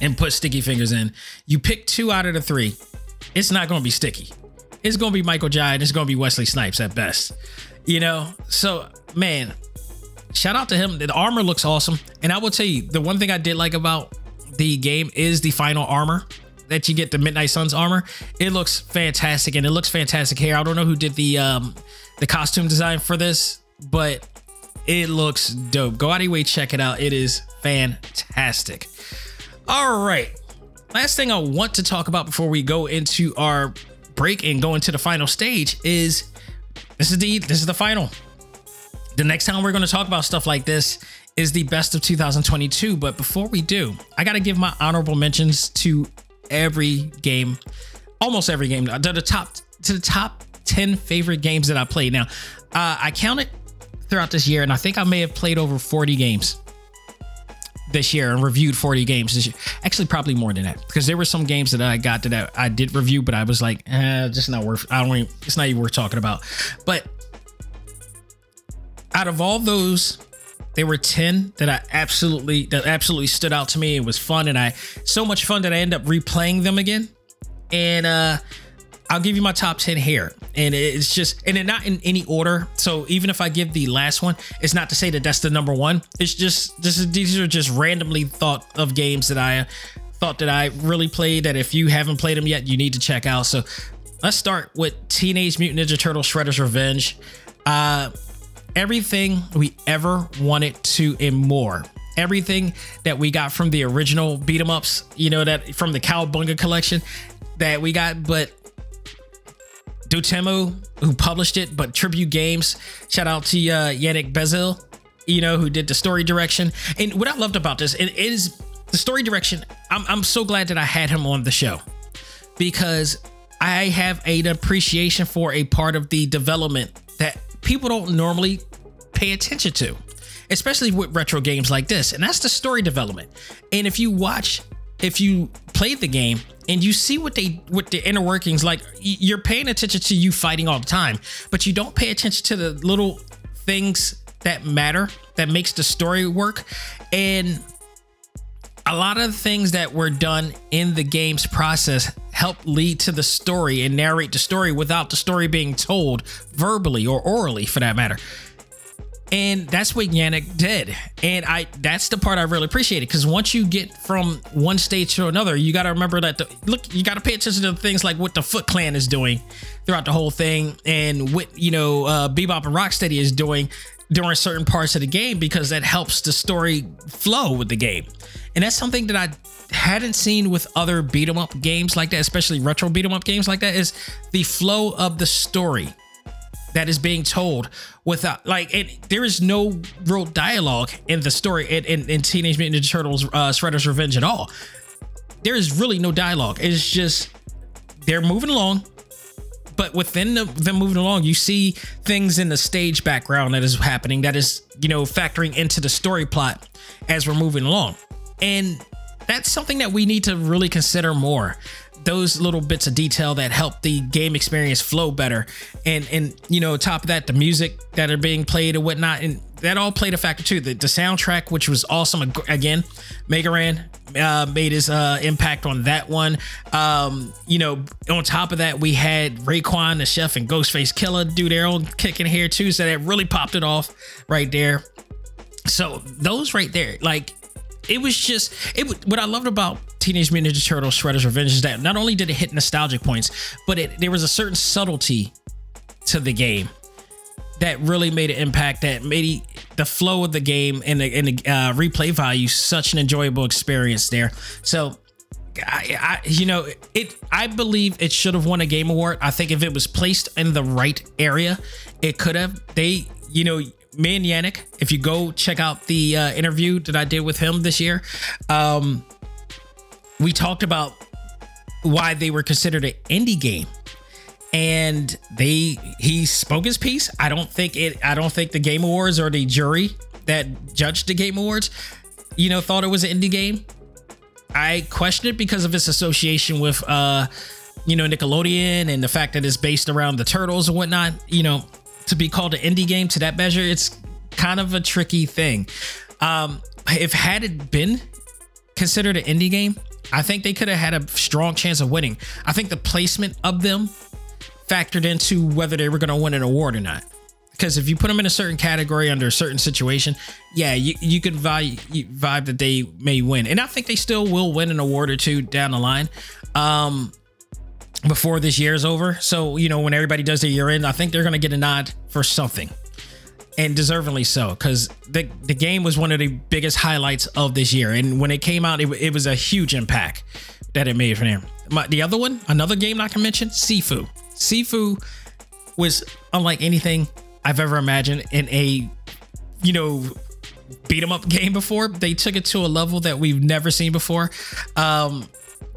and put Sticky Fingaz in. You pick two out of the three. It's not going to be Sticky. It's going to be Michael Jai and it's going to be Wesley Snipes at best. You know, so man, shout out to him. The armor looks awesome, and I will tell you the one thing I did like about the game is the final armor that you get the Midnight Suns armor. It looks fantastic, and it looks fantastic here. I don't know who did the um the costume design for this, but it looks dope. Go out of your way, check it out. It is fantastic. All right. Last thing I want to talk about before we go into our break and go into the final stage is this is the this is the final. The next time we're going to talk about stuff like this is the best of 2022. But before we do, I got to give my honorable mentions to every game, almost every game, to the top to the top 10 favorite games that I played. Now, uh, I counted throughout this year, and I think I may have played over 40 games this year and reviewed 40 games. Actually, probably more than that because there were some games that I got that I, did review, but I was like, eh, just not worth. I don't. Even, it's not even worth talking about. But out of all those, there were 10 that I absolutely that absolutely stood out to me. It was fun, and I so much fun that I end up replaying them again. And uh I'll give you my top 10 here. And it's just, and not in any order. So even if I give the last one, it's not to say that that's the number one. It's just, this is, these are just randomly thought of games that I thought that I really played that if you haven't played them yet, you need to check out. So let's start with Teenage Mutant Ninja Turtle Shredder's Revenge. Uh, everything we ever wanted to and more everything that we got from the original beat 'em ups, you know, that from the Cowabunga collection that we got, but Dotemu, who published it, but Tribute Games. Shout out to uh, Yannick Belzil, you know, who did the story direction. And what I loved about this, it is the story direction. I'm, I'm so glad that I had him on the show because I have an appreciation for a part of the development that people don't normally pay attention to, especially with retro games like this. And that's the story development. And if you watch if you play the game and you see what they what the inner workings like you're paying attention to you fighting all the time but you don't pay attention to the little things that matter that makes the story work. And a lot of things that were done in the game's process help lead to the story and narrate the story without the story being told verbally or orally for that matter and that's what Yannick did. And I that's the part I really appreciated because once you get from one stage to another, you got to remember that the, look, you got to pay attention to things like what the Foot Clan is doing throughout the whole thing and what, you know, uh, Bebop and Rocksteady is doing during certain parts of the game because that helps the story flow with the game. And that's something that I hadn't seen with other beat 'em up games like that, especially retro beat 'em up games like that, is the flow of the story that is being told without like it, there is no real dialogue in the story in, in, in Teenage Mutant Ninja Turtles uh, Shredder's Revenge at all. There is really no dialogue. It's just they're moving along, but within the, them moving along, you see things in the stage background that is happening that is you know factoring into the story plot as we're moving along, and that's something that we need to really consider more those little bits of detail that help the game experience flow better. And and you know top of that the music that are being played and whatnot and that all played a factor too. The, the soundtrack which was awesome again Megaran uh, made his uh, impact on that one. Um, you know on top of that we had Raekwon the chef and Ghostface Killah do their own kicking here too so that really popped it off right there. So those right there like it was just it. What I loved about Teenage Mutant Ninja Turtles: Shredder's Revenge is that not only did it hit nostalgic points, but it there was a certain subtlety to the game that really made an impact that made the flow of the game and the, and the uh, replay value such an enjoyable experience there. So I, I, you know, it. I believe it should have won a game award. I think if it was placed in the right area, it could have. They, you know, me and Yannick. If you go check out the uh, interview that I did with him this year, um, we talked about why they were considered an indie game and they he spoke his piece. I don't think it. I don't think the Game Awards or the jury that judged the Game Awards, you know, thought it was an indie game. I question it because of its association with, uh, you know, Nickelodeon and the fact that it's based around the turtles and whatnot. You know, to be called an indie game to that measure, it's kind of a tricky thing. Um, if had it been considered an indie game, I think they could have had a strong chance of winning. I think the placement of them factored into whether they were going to win an award or not. Because if you put them in a certain category under a certain situation, yeah, you, you could vibe, vibe that they may win. And I think they still will win an award or two down the line um, before this year is over. So, you know, when everybody does their year end, I think they're going to get a nod for something. And deservingly so, because the, the game was one of the biggest highlights of this year. And when it came out, it, it was a huge impact that it made for them. My, the other one, another game I can mention, Sifu. Sifu was unlike anything I've ever imagined in a, you know, beat 'em up game before. They took it to a level that we've never seen before. Um,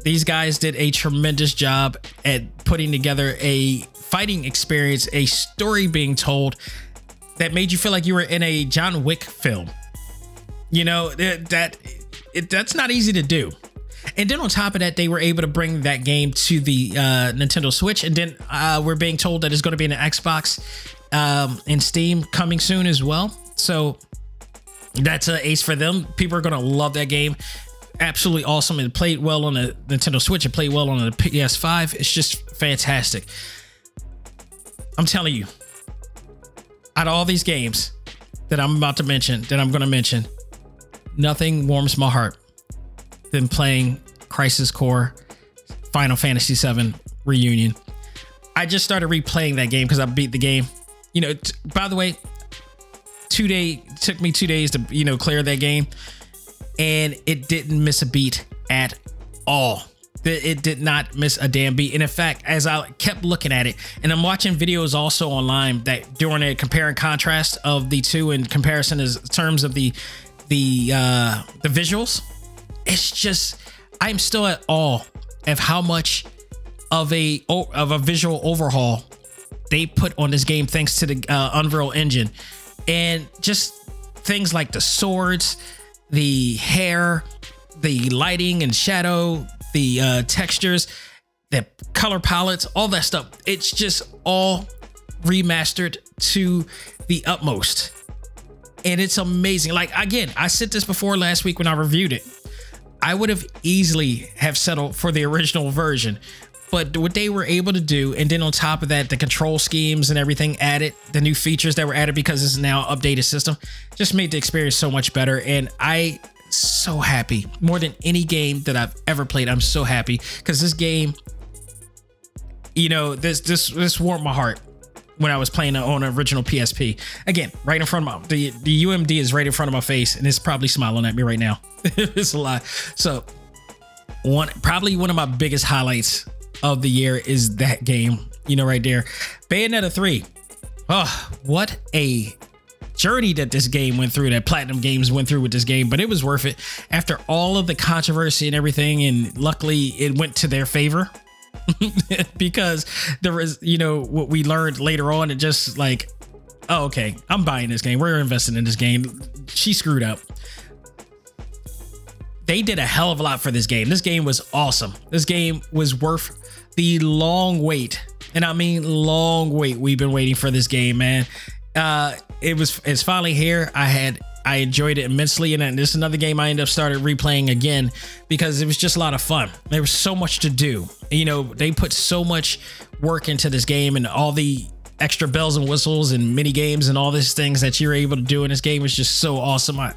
these guys did a tremendous job at putting together a fighting experience, a story being told that made you feel like you were in a John Wick film. You know that, that it, that's not easy to do. And then on top of that, they were able to bring that game to the uh, Nintendo Switch. And then uh, we're being told that it's going to be in the Xbox um, and Steam coming soon as well. So that's an ace for them. People are going to love that game. Absolutely awesome. It played well on the Nintendo Switch. It played well on the PS5. It's just fantastic. I'm telling you, out of all these games that I'm about to mention, that I'm going to mention, nothing warms my heart than playing Crisis Core Final Fantasy VII Reunion. I just started replaying that game because I beat the game. You know, t- by the way, two day took me two days to you know clear that game, and it didn't miss a beat at all. It did not miss a damn beat. And in fact, as I kept looking at it, and I'm watching videos also online that during a compare and contrast of the two in comparison as terms of the the uh the visuals it's just I'm still at awe of how much of a of a visual overhaul they put on this game thanks to the uh, Unreal Engine, and just things like the swords, the hair, the lighting and shadow, the uh, textures, the color palettes, all that stuff. It's just all remastered to the utmost. And it's amazing. Like again, I said this before last week when I reviewed it. I would have easily have settled for the original version. But what they were able to do, and then on top of that, the control schemes and everything added, the new features that were added because it's now updated system, just made the experience so much better. And I so happy more than any game that I've ever played. I'm so happy because this game, you know, this this this warmed my heart when I was playing on an original PSP. Again, right in front of my the the UMD is right in front of my face, and it's probably smiling at me right now. it's a lot. So one probably one of my biggest highlights of the year is that game. You know, right there, Bayonetta three. Oh, what a journey that this game went through, that Platinum Games went through with this game, but it was worth it after all of the controversy and everything. And luckily, it went to their favor because there was, you know, what we learned later on. It just like, oh, okay, I'm buying this game. We're investing in this game. She screwed up. They did a hell of a lot for this game. This game was awesome. This game was worth the long wait. And I mean long wait. We've been waiting for this game, man. Uh it was it's finally here. I had I enjoyed it immensely. And this is another game I ended up started replaying again because it was just a lot of fun. There was so much to do. You know, they put so much work into this game and all the extra bells and whistles and mini games and all these things that you're able to do in this game was just so awesome. I,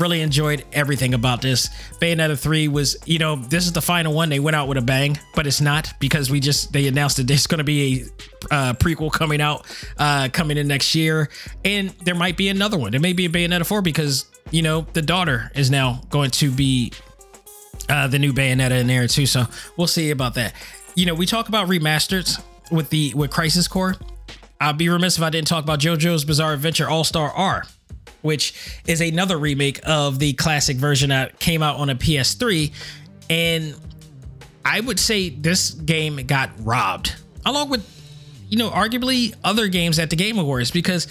Really enjoyed everything about this. Bayonetta 3 was, you know, this is the final one. They went out with a bang, but it's not because we just they announced that there's going to be a uh, prequel coming out uh, coming in next year, and there might be another one. There may be a Bayonetta 4 because you know the daughter is now going to be uh, the new Bayonetta in there too. So we'll see about that. You know, we talk about remasters with the with Crisis Core. I'd be remiss if I didn't talk about JoJo's Bizarre Adventure All Star R which is another remake of the classic version that came out on a PS3. And I would say this game got robbed, along with, you know, arguably other games at the Game Awards, because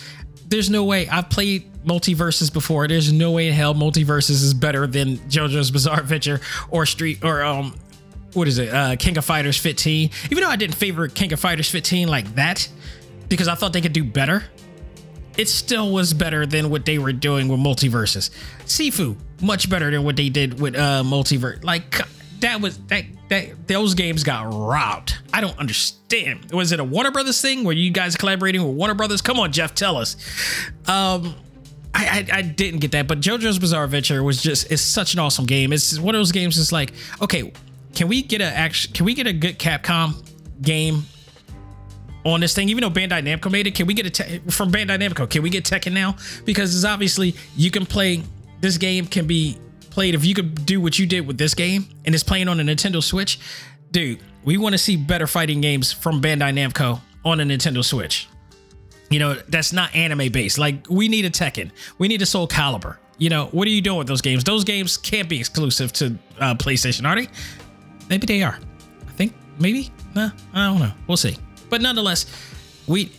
there's no way I've played MultiVersus before. There's no way in hell MultiVersus is better than JoJo's Bizarre Adventure or Street or um what is it? Uh King of Fighters 15. Even though I didn't favor King of Fighters 15 like that because I thought they could do better it still was better than what they were doing with MultiVersus. Sifu, much better than what they did with uh multiverse. Like that was that that those games got robbed. I don't understand. Was it a Warner Brothers thing where you guys collaborating with Warner Brothers? Come on, Jeff, tell us. Um I, I, I didn't get that, but JoJo's Bizarre Adventure was just it's such an awesome game. It's one of those games. It's like, okay, can we get a action? Can we get a good Capcom game on this thing, even though Bandai Namco made it. Can we get it te- from Bandai Namco? Can we get Tekken now? Because it's obviously you can play this game can be played if you could do what you did with this game and it's playing on a Nintendo Switch. Dude, we want to see better fighting games from Bandai Namco on a Nintendo Switch. You know, that's not anime based. Like we need a Tekken. We need a Soul Calibur. You know, what are you doing with those games? Those games can't be exclusive to uh, PlayStation, are they? Maybe they are. I think maybe. Nah, I don't know. We'll see. But nonetheless, we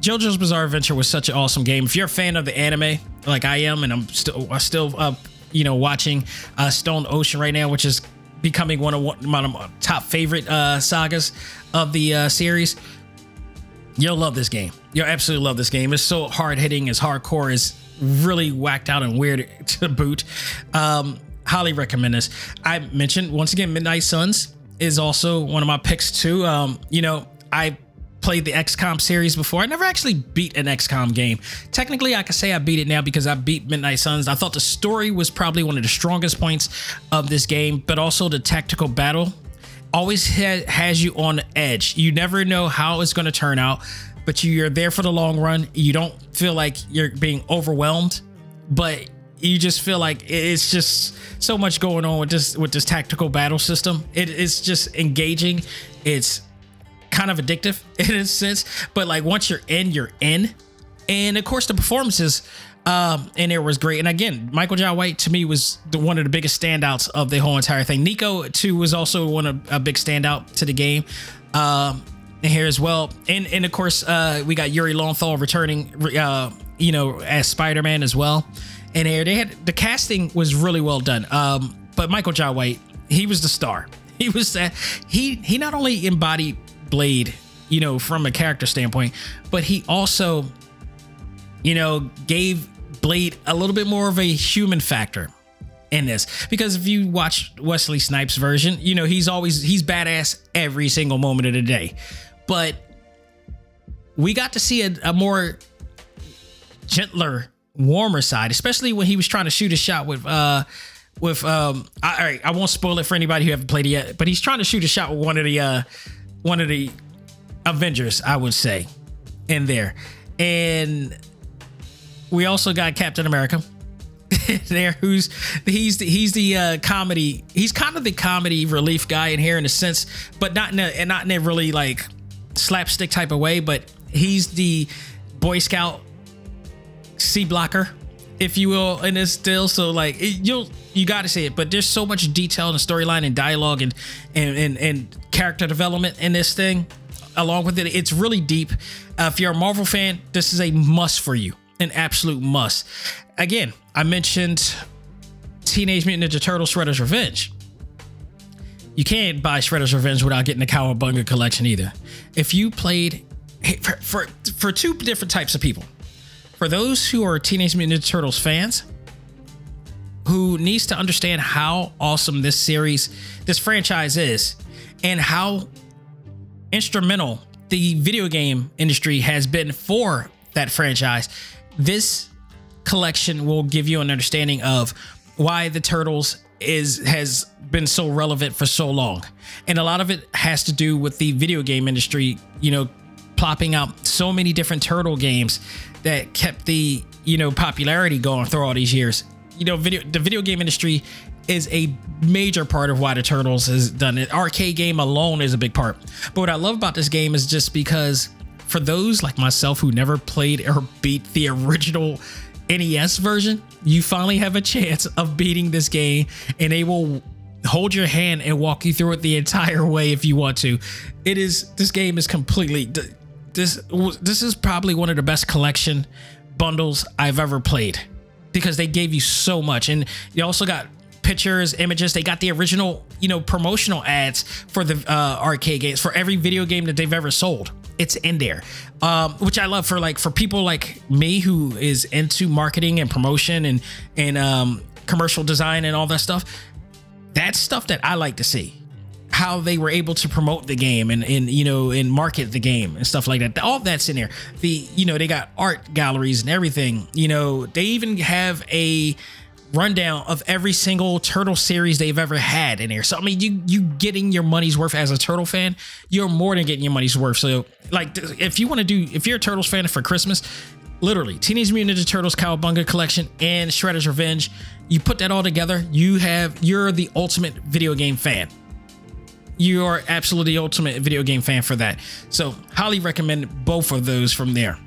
JoJo's Bizarre Adventure was such an awesome game. If you're a fan of the anime, like I am, and I'm still I still uh, you know watching uh, Stone Ocean right now, which is becoming one of my top favorite uh, sagas of the uh, series. You'll love this game. You'll absolutely love this game. It's so hard hitting, it's hardcore, it's really whacked out and weird to boot. Um, highly recommend this. I mentioned once again, Midnight Suns is also one of my picks too. Um, you know, I played the XCOM series before. I never actually beat an XCOM game. Technically, I can say I beat it now because I beat Midnight Suns. I thought the story was probably one of the strongest points of this game, but also the tactical battle always ha- has you on edge. You never know how it's going to turn out, but you're there for the long run. You don't feel like you're being overwhelmed, but you just feel like it's just so much going on with this with this tactical battle system. It is just engaging. It's kind of addictive in a sense, but like once you're in, you're in. And of course, the performances um, and it was great. And again, Michael Jai White to me was the, one of the biggest standouts of the whole entire thing. Nico too was also one of a big standout to the game. Um, here as well, and and of course uh, we got Yuri Lowenthal returning, uh, you know, as Spider Man as well. And here they had the casting was really well done. Um, but Michael Jai White, he was the star. He was that he he not only embodied Blade, you know, from a character standpoint, but he also, you know, gave Blade a little bit more of a human factor in this because if you watch Wesley Snipes version, you know, he's always he's badass every single moment of the day. But we got to see a, a more gentler, warmer side, especially when he was trying to shoot a shot with uh with um I, all right, I won't spoil it for anybody who haven't played it yet, but he's trying to shoot a shot with one of the uh one of the Avengers, I would say, in there. And we also got Captain America there, who's he's the, he's the uh, comedy. He's kind of the comedy relief guy in here in a sense, but not in a and not in a really like slapstick type of way. But he's the Boy Scout C blocker, if you will, and it's still. So like it, you'll you got to see it. But there's so much detail the storyline and dialogue and and and, and character development in this thing. Along with it, it's really deep. Uh, if you're a Marvel fan, this is a must for you, an absolute must. Again, I mentioned Teenage Mutant Ninja Turtles: Shredder's Revenge. You can't buy Shredder's Revenge without getting the Cowabunga collection either. If you played for, for for two different types of people, for those who are Teenage Mutant Ninja Turtles fans, who needs to understand how awesome this series, this franchise is, and how instrumental the video game industry has been for that franchise. This collection will give you an understanding of why the turtles is has been so relevant for so long and a lot of it has to do with the video game industry you know plopping out so many different turtle games that kept the you know popularity going through all these years. You know video the video game industry is a major part of why the turtles has done it. Arcade game alone is a big part. But what i love about this game is just because for those like myself who never played or beat the original NES version, you finally have a chance of beating this game and they will hold your hand and walk you through it the entire way if you want to. It is this game is completely this this is probably one of the best collection bundles I've ever played because they gave you so much and you also got pictures, images. They got the original, you know, promotional ads for the uh, arcade games for every video game that they've ever sold. It's in there, um, which I love for like for people like me who is into marketing and promotion and and um, commercial design and all that stuff. That's stuff that I like to see how they were able to promote the game and, and you know and market the game and stuff like that all that's in there the you know they got art galleries and everything you know they even have a rundown of every single turtle series they've ever had in here. So I mean, you you getting your money's worth as a turtle fan. You're more than getting your money's worth. So like, if you want to do, if you're a turtles fan for Christmas, literally Teenage Mutant Ninja Turtles Cowabunga Collection and Shredder's Revenge, you put that all together, you have you're the ultimate video game fan. You are absolutely ultimate video game fan for that. So highly recommend both of those from there.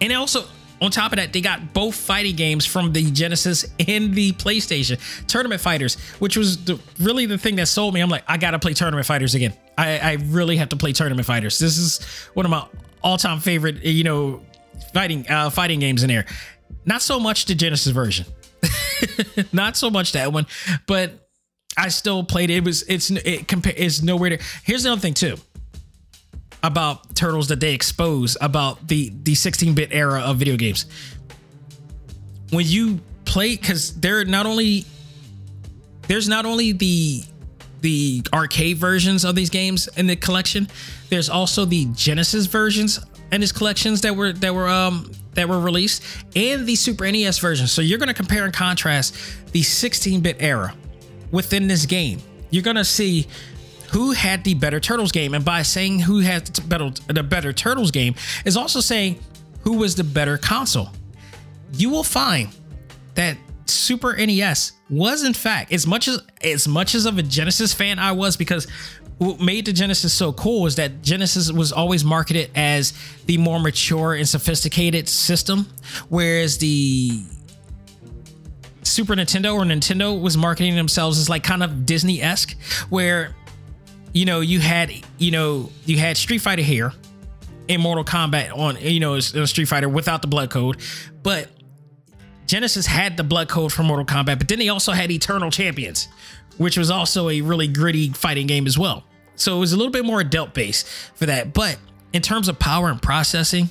And also on top of that, they got both fighting games from the Genesis and the PlayStation. Tournament Fighters, which was the, really the thing that sold me. I'm like, I gotta play Tournament Fighters again. I, I really have to play Tournament Fighters. This is one of my all-time favorite, you know, fighting uh, fighting games in there. Not so much the Genesis version. Not so much that one, but I still played it. It was it's it compare it's nowhere to. Here's another thing too about turtles that they expose about the the 16-bit era of video games. When you play, because they're not only there's not only the the arcade versions of these games in the collection, there's also the Genesis versions and his collections that were that were um that were released and the Super NES version. So you're gonna compare and contrast the 16-bit era within this game. You're gonna see who had the better Turtles game. And by saying who had the better, Turtles game is also saying who was the better console. You will find that Super NES was in fact as much as as much as of a Genesis fan I was because what made the Genesis so cool was that Genesis was always marketed as the more mature and sophisticated system, whereas the Super Nintendo or Nintendo was marketing themselves as like kind of Disney esque, where you know, you had, you know, you had Street Fighter here in Mortal Kombat on, you know, Street Fighter without the blood code, but Genesis had the blood code for Mortal Kombat, but then they also had Eternal Champions, which was also a really gritty fighting game as well. So it was a little bit more adult based for that. But in terms of power and processing,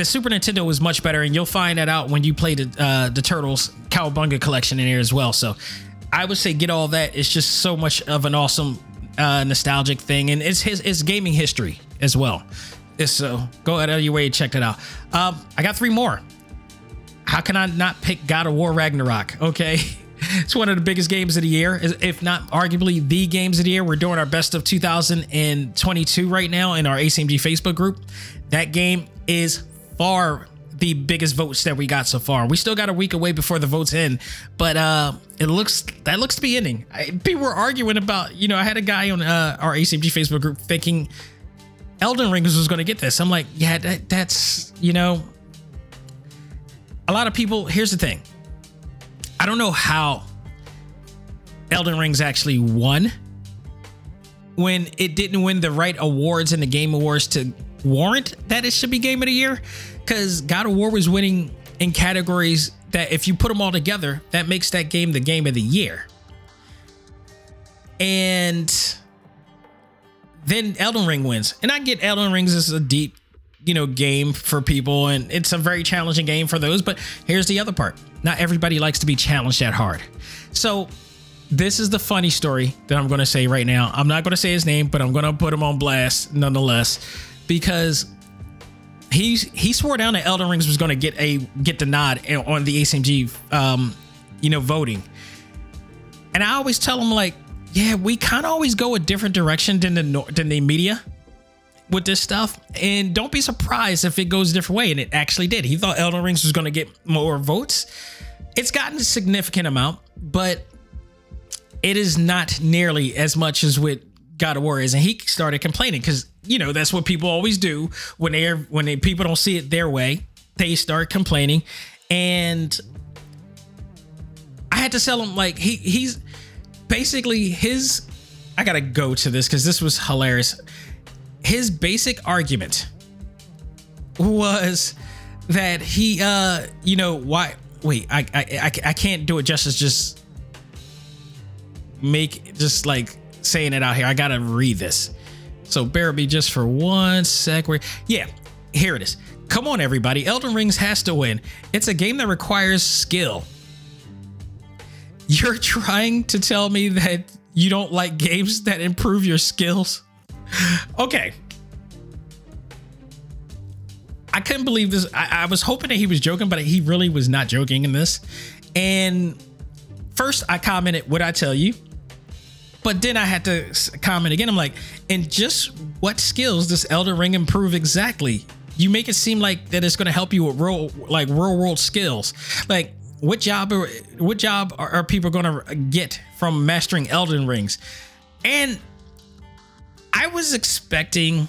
the Super Nintendo was much better, and you'll find that out when you play the uh, the Turtles Cowabunga collection in here as well. So I would say get all that. It's just so much of an awesome uh, nostalgic thing, and it's his it's gaming history as well. So go out of your way and check it out. Um, I got three more. How can I not pick God of War Ragnarok? Okay. It's one of the biggest games of the year, if not arguably the games of the year. We're doing our best of 2022 right now in our ACMG Facebook group. That game is far the biggest votes that we got so far. We still got a week away before the votes end, but uh, it looks that looks to be ending. I, people were arguing about, you know, I had a guy on uh, our ACMG Facebook group thinking Elden Ring was going to get this. I'm like, yeah, that, that's you know, a lot of people. Here's the thing, I don't know how Elden Rings actually won when it didn't win the right awards in the Game Awards to warrant that it should be Game of the Year because God of War was winning in categories that if you put them all together, that makes that game the game of the year. And then Elden Ring wins. And I get Elden Rings is a deep, you know, game for people and it's a very challenging game for those, but here's the other part. Not everybody likes to be challenged that hard. So this is the funny story that I'm going to say right now. I'm not going to say his name, but I'm going to put him on blast nonetheless because he he swore down that Elden Rings was going to get a get the nod on the ACMG, um, you know, voting. And I always tell him like, yeah, we kind of always go a different direction than the than the media with this stuff, and don't be surprised if it goes a different way. And it actually did. He thought Elden Rings was going to get more votes. It's gotten a significant amount, but it is not nearly as much as with God of War is. And he started complaining because you know that's what people always do when they're when they people don't see it their way. They start complaining, and I had to sell him like he he's basically his. I gotta go to this because this was hilarious. His basic argument was that he uh you know why wait I I I, I can't do it justice just make just like saying it out here. I gotta read this. So bear with me just for one sec. Where yeah, here it is. Come on, everybody. Elden Rings has to win. It's a game that requires skill. You're trying to tell me that you don't like games that improve your skills? Okay. I couldn't believe this. I, I was hoping that he was joking, but he really was not joking in this. And first, I commented, Would I tell you? But then I had to comment again. I'm like, and just what skills does Elden Ring improve exactly? You make it seem like that it's going to help you with real, like real world skills. Like, what job, are, what job are, are people going to get from mastering Elden Rings? And I was expecting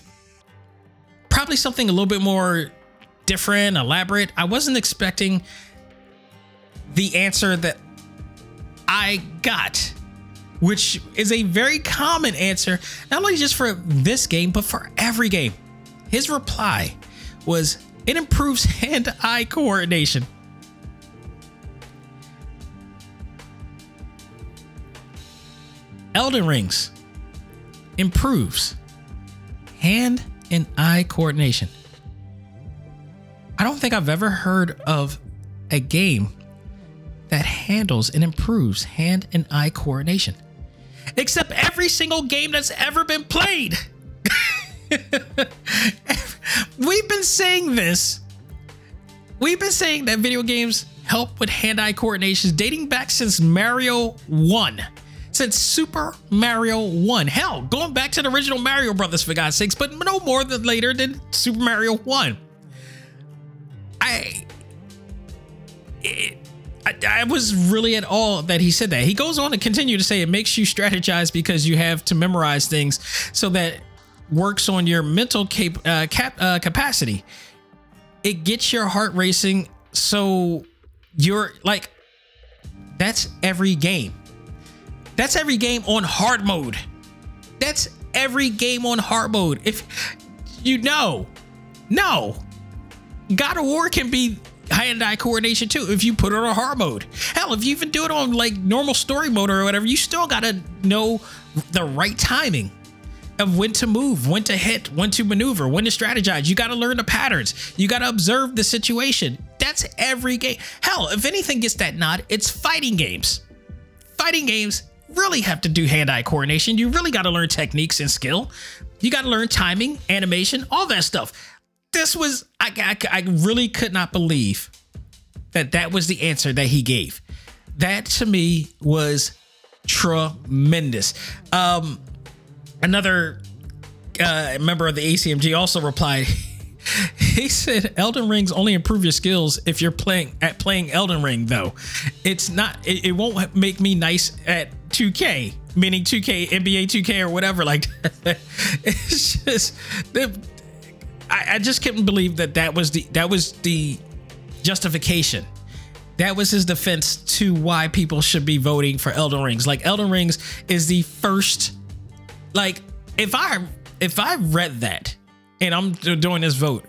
probably something a little bit more different, elaborate. I wasn't expecting the answer that I got which is a very common answer, not only just for this game, but for every game. His reply was it improves hand eye coordination. Elden Rings improves hand and eye coordination. I don't think I've ever heard of a game that handles and improves hand and eye coordination except every single game that's ever been played. We've been saying this. We've been saying that video games help with hand-eye coordination dating back since Mario 1. Since Super Mario 1. Hell, going back to the original Mario Brothers for God's sakes, but no more than later than Super Mario 1. I it, I, I, was really at all that he said that. He goes on to continue to say it makes you strategize because you have to memorize things so that works on your mental cap, uh, cap uh, capacity. It gets your heart racing so you're like that's every game. That's every game on hard mode. That's every game on hard mode. If you know, no. God of War can be hand-eye coordination too if you put it on hard mode. Hell, if you even do it on like normal story mode or whatever, you still gotta know the right timing of when to move, when to hit, when to maneuver, when to strategize. You gotta learn the patterns. You gotta observe the situation. That's every game. Hell, if anything gets that nod, it's fighting games. Fighting games really have to do hand-eye coordination. You really gotta learn techniques and skill. You gotta learn timing, animation, all that stuff this was I, I, I really could not believe that that was the answer that he gave. That to me was tremendous. Um, another uh, member of the ACMG also replied. he said Elden Rings only improve your skills if you're playing at playing Elden Ring though. It's not it, it won't make me nice at 2K, meaning 2K, NBA 2K or whatever like it's just the I, I just couldn't believe that that was the that was the justification. That was his defense to why people should be voting for Elden Rings. Like Elden Rings is the first. Like if I if I read that and I'm doing this vote,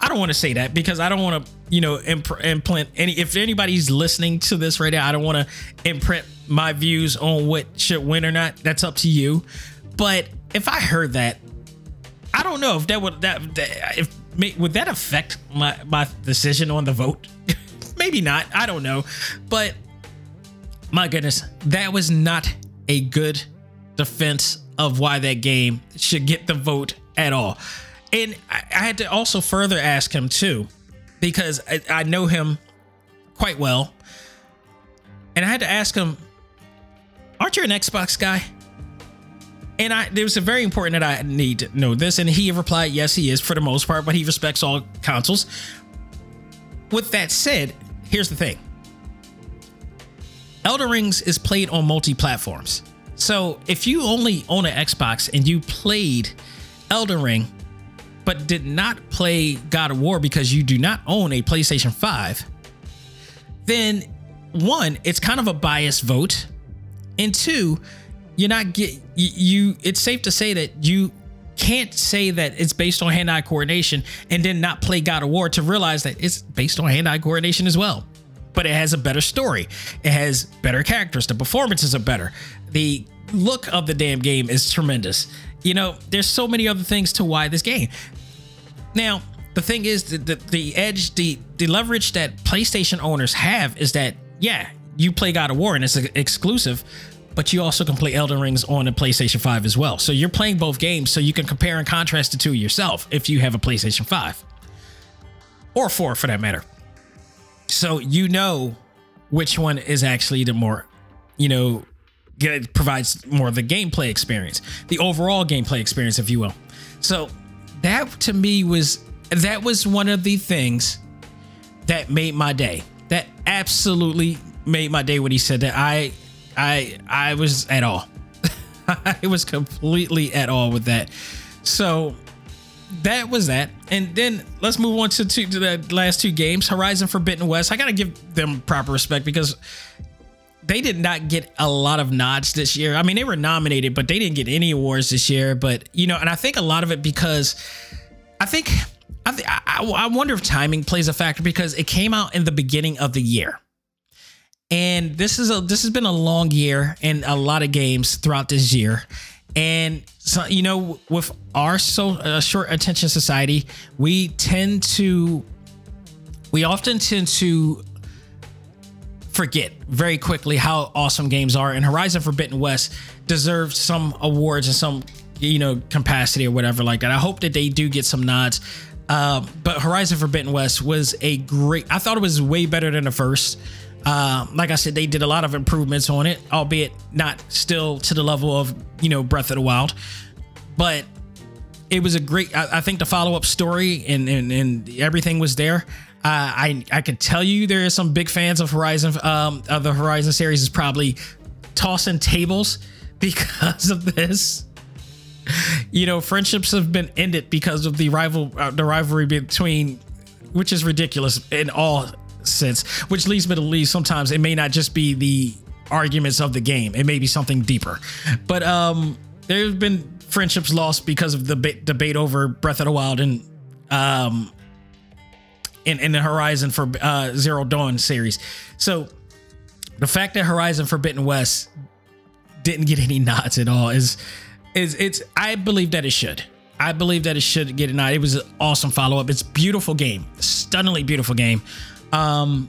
I don't want to say that because I don't want to, you know, imp- implant any. If anybody's listening to this right now, I don't want to imprint my views on what should win or not. That's up to you. But if I heard that, I don't know if that would that, that if would that affect my my decision on the vote. Maybe not. I don't know, but my goodness, that was not a good defense of why that game should get the vote at all. and I, I had to also further ask him too, because I, I know him quite well, and I had to ask him, "Aren't you an Xbox guy?" And I, it was very important that I need to know this. And he replied, yes, he is for the most part, but he respects all consoles. With that said, here's the thing Elden Rings is played on multi platforms. So if you only own an Xbox and you played Elden Ring, but did not play God of War because you do not own a PlayStation 5, then one, it's kind of a biased vote. And two, you're not get you, you it's safe to say that you can't say that it's based on hand-eye coordination and then not play God of War to realize that it's based on hand-eye coordination as well. But it has a better story. It has better characters. The performances are better. The look of the damn game is tremendous. You know, there's so many other things to why this game. Now, the thing is, the, the, the edge, the, the leverage that PlayStation owners have is that, yeah, you play God of War and it's exclusive, but you also can play Elden Rings on a PlayStation 5 as well. So you're playing both games so you can compare and contrast the two yourself if you have a PlayStation 5 or 4 for that matter. So you know which one is actually the more, you know, it provides more of the gameplay experience, the overall gameplay experience, if you will. So that to me was that was one of the things that made my day. That absolutely made my day when he said that I I I was at all. I was completely at all with that. So that was that. And then let's move on to, to, to the last two games. Horizon Forbidden West. I gotta give them proper respect because they did not get a lot of nods this year. I mean, they were nominated, but they didn't get any awards this year. But you know, and I think a lot of it because I think I, th- I, I wonder if timing plays a factor because it came out in the beginning of the year. And this is a this has been a long year and a lot of games throughout this year. And so you know, with our so uh, short attention society, we tend to we often tend to forget very quickly how awesome games are. And Horizon Forbidden West deserves some awards and some you know capacity or whatever like that. I hope that they do get some nods. Um, but Horizon Forbidden West was a great. I thought it was way better than the first. Uh, like I said, they did a lot of improvements on it, albeit not still to the level of you know Breath of the Wild, but it was a great. I, I think the follow up story and, and and everything was there. Uh, I I can tell you there are some big fans of Horizon um, of the Horizon series is probably tossing tables because of this. You know, friendships have been ended because of the rival uh, the rivalry between, which is ridiculous in all sense, which leads me to believe sometimes it may not just be the arguments of the game. It may be something deeper. But um there's been friendships lost because of the ba- debate over Breath of the Wild and um in, in the Horizon for uh, Zero Dawn series. So the fact that Horizon Forbidden West didn't get any nods at all is is it's I believe that it should. I believe that it should get a nod. It was an awesome follow up. It's beautiful game, stunningly beautiful game. Um,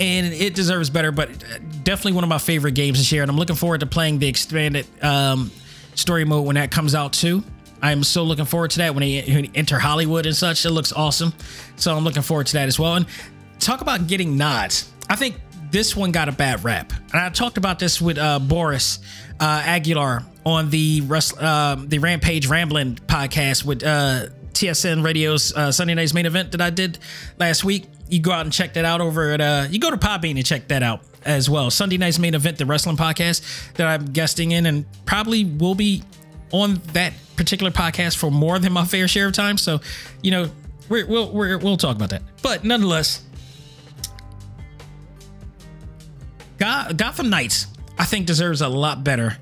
and it deserves better, but definitely one of my favorite games this year. And I'm looking forward to playing the expanded um, story mode when that comes out too. I'm so looking forward to that when they enter Hollywood and such. It looks awesome. So I'm looking forward to that as well. And talk about getting nods. I think this one got a bad rap. And I talked about this with uh, Boris uh, Aguilar on the uh, the Rampage Rambling podcast with uh, TSN Radio's uh, Sunday Night's main event that I did last week you go out and check that out over at uh you go to Podbean and check that out as well. Sunday night's main event, the wrestling podcast that I'm guesting in, and probably will be on that particular podcast for more than my fair share of time. So, you know, we will we'll, we'll talk about that. But nonetheless, Gotham Knights, I think, deserves a lot better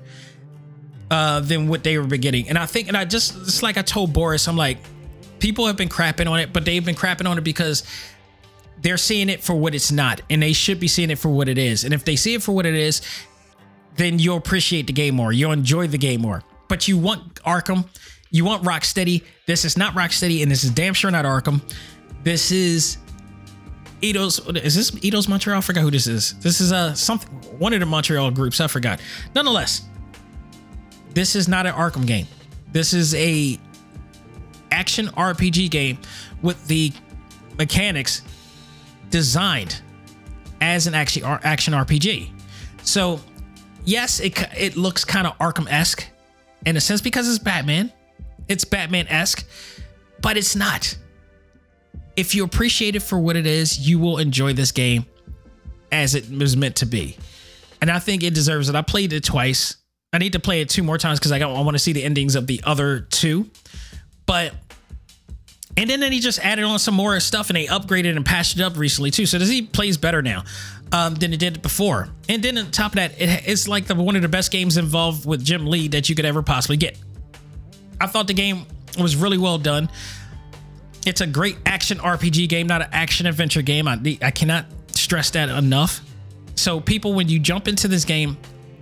uh, than what they were beginning. And I think, and I just, it's like I told Boris, I'm like, people have been crapping on it, but they've been crapping on it because they're seeing it for what it's not, and they should be seeing it for what it is. And if they see it for what it is, then you'll appreciate the game more. You'll enjoy the game more. But you want Arkham, you want Rocksteady. This is not Rocksteady, and this is damn sure not Arkham. This is Eidos. Is this Eidos Montreal? I forgot who this is. This is uh, something one of the Montreal groups. I forgot. Nonetheless, this is not an Arkham game. This is a action RPG game with the mechanics designed as an action action RPG. So, yes, it it looks kind of Arkham esque in a sense because it's Batman. It's Batman esque, but it's not. If you appreciate it for what it is, you will enjoy this game as it was meant to be. And I think it deserves it. I played it twice. I need to play it two more times because I, I want to see the endings of the other two. But and then, then he just added on some more stuff and they upgraded and patched it up recently too. So does he plays better now um, than it did before. And then on top of that, it, it's like the one of the best games involved with Jim Lee that you could ever possibly get. I thought the game was really well done. It's a great action RPG game, not an action adventure game. I, I cannot stress that enough. So people, when you jump into this game,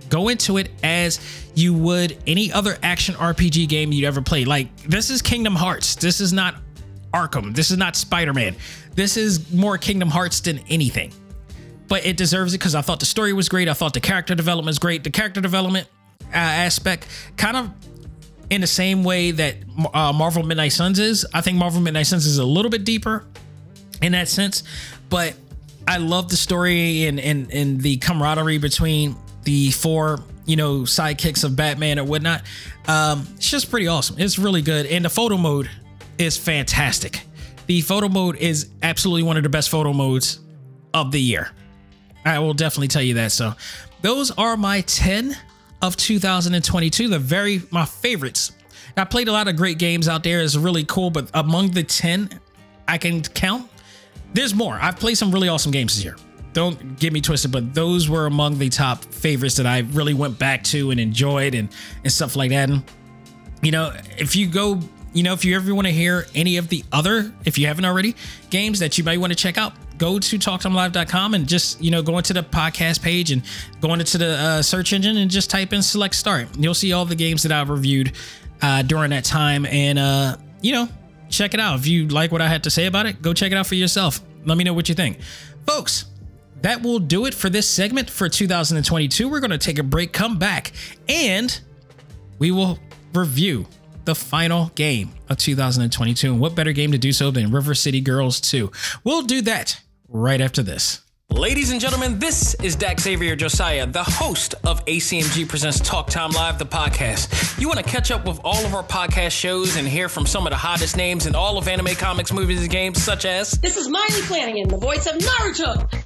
go into it as you would any other action RPG game you'd ever play. Like this is Kingdom Hearts. This is not Arkham. This is not Spider Man. This is more Kingdom Hearts than anything. But it deserves it because I thought the story was great. I thought the character development was great. The character development uh, aspect, kind of in the same way that uh, Marvel Midnight Suns is. I think Marvel Midnight Suns is a little bit deeper in that sense. But I love the story and, and, and the camaraderie between the four you know sidekicks of Batman or whatnot. Um, it's just pretty awesome. It's really good, and the photo mode is fantastic. The photo mode is absolutely one of the best photo modes of the year. I will definitely tell you that. So, those are my 10 of 2022. The very my favorites. I played a lot of great games out there. It's really cool, but among the 10 I can count, there's more. I've played some really awesome games this year. Don't get me twisted, but those were among the top favorites that I really went back to and enjoyed and and stuff like that. And you know, if you go you know, if you ever want to hear any of the other, if you haven't already, games that you might want to check out, go to talktimelive.com and just, you know, go into the podcast page and go into the uh, search engine and just type in select start. You'll see all the games that I've reviewed uh, during that time. And, uh, you know, check it out. If you like what I had to say about it, go check it out for yourself. Let me know what you think. Folks, that will do it for this segment for 2022. We're going to take a break, come back, and we will review the final game of 2022. And what better game to do so than River City Girls 2? We'll do that right after this. Ladies and gentlemen, this is Dak Xavier Josiah, the host of ACMG Presents Talk Time Live, the podcast. You want to catch up with all of our podcast shows and hear from some of the hottest names in all of anime, comics, movies, and games, such as. This is Maile Flanagan, the voice of Naruto.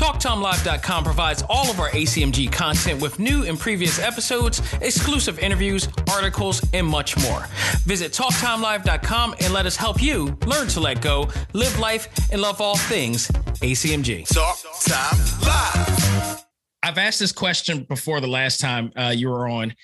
TalkTimeLive.com provides all of our ACMG content with new and previous episodes, exclusive interviews, articles, and much more. Visit TalkTimeLive.com and let us help you learn to let go, live life, and love all things ACMG. Talk Time Live. I've asked this question before the last time uh, you were on.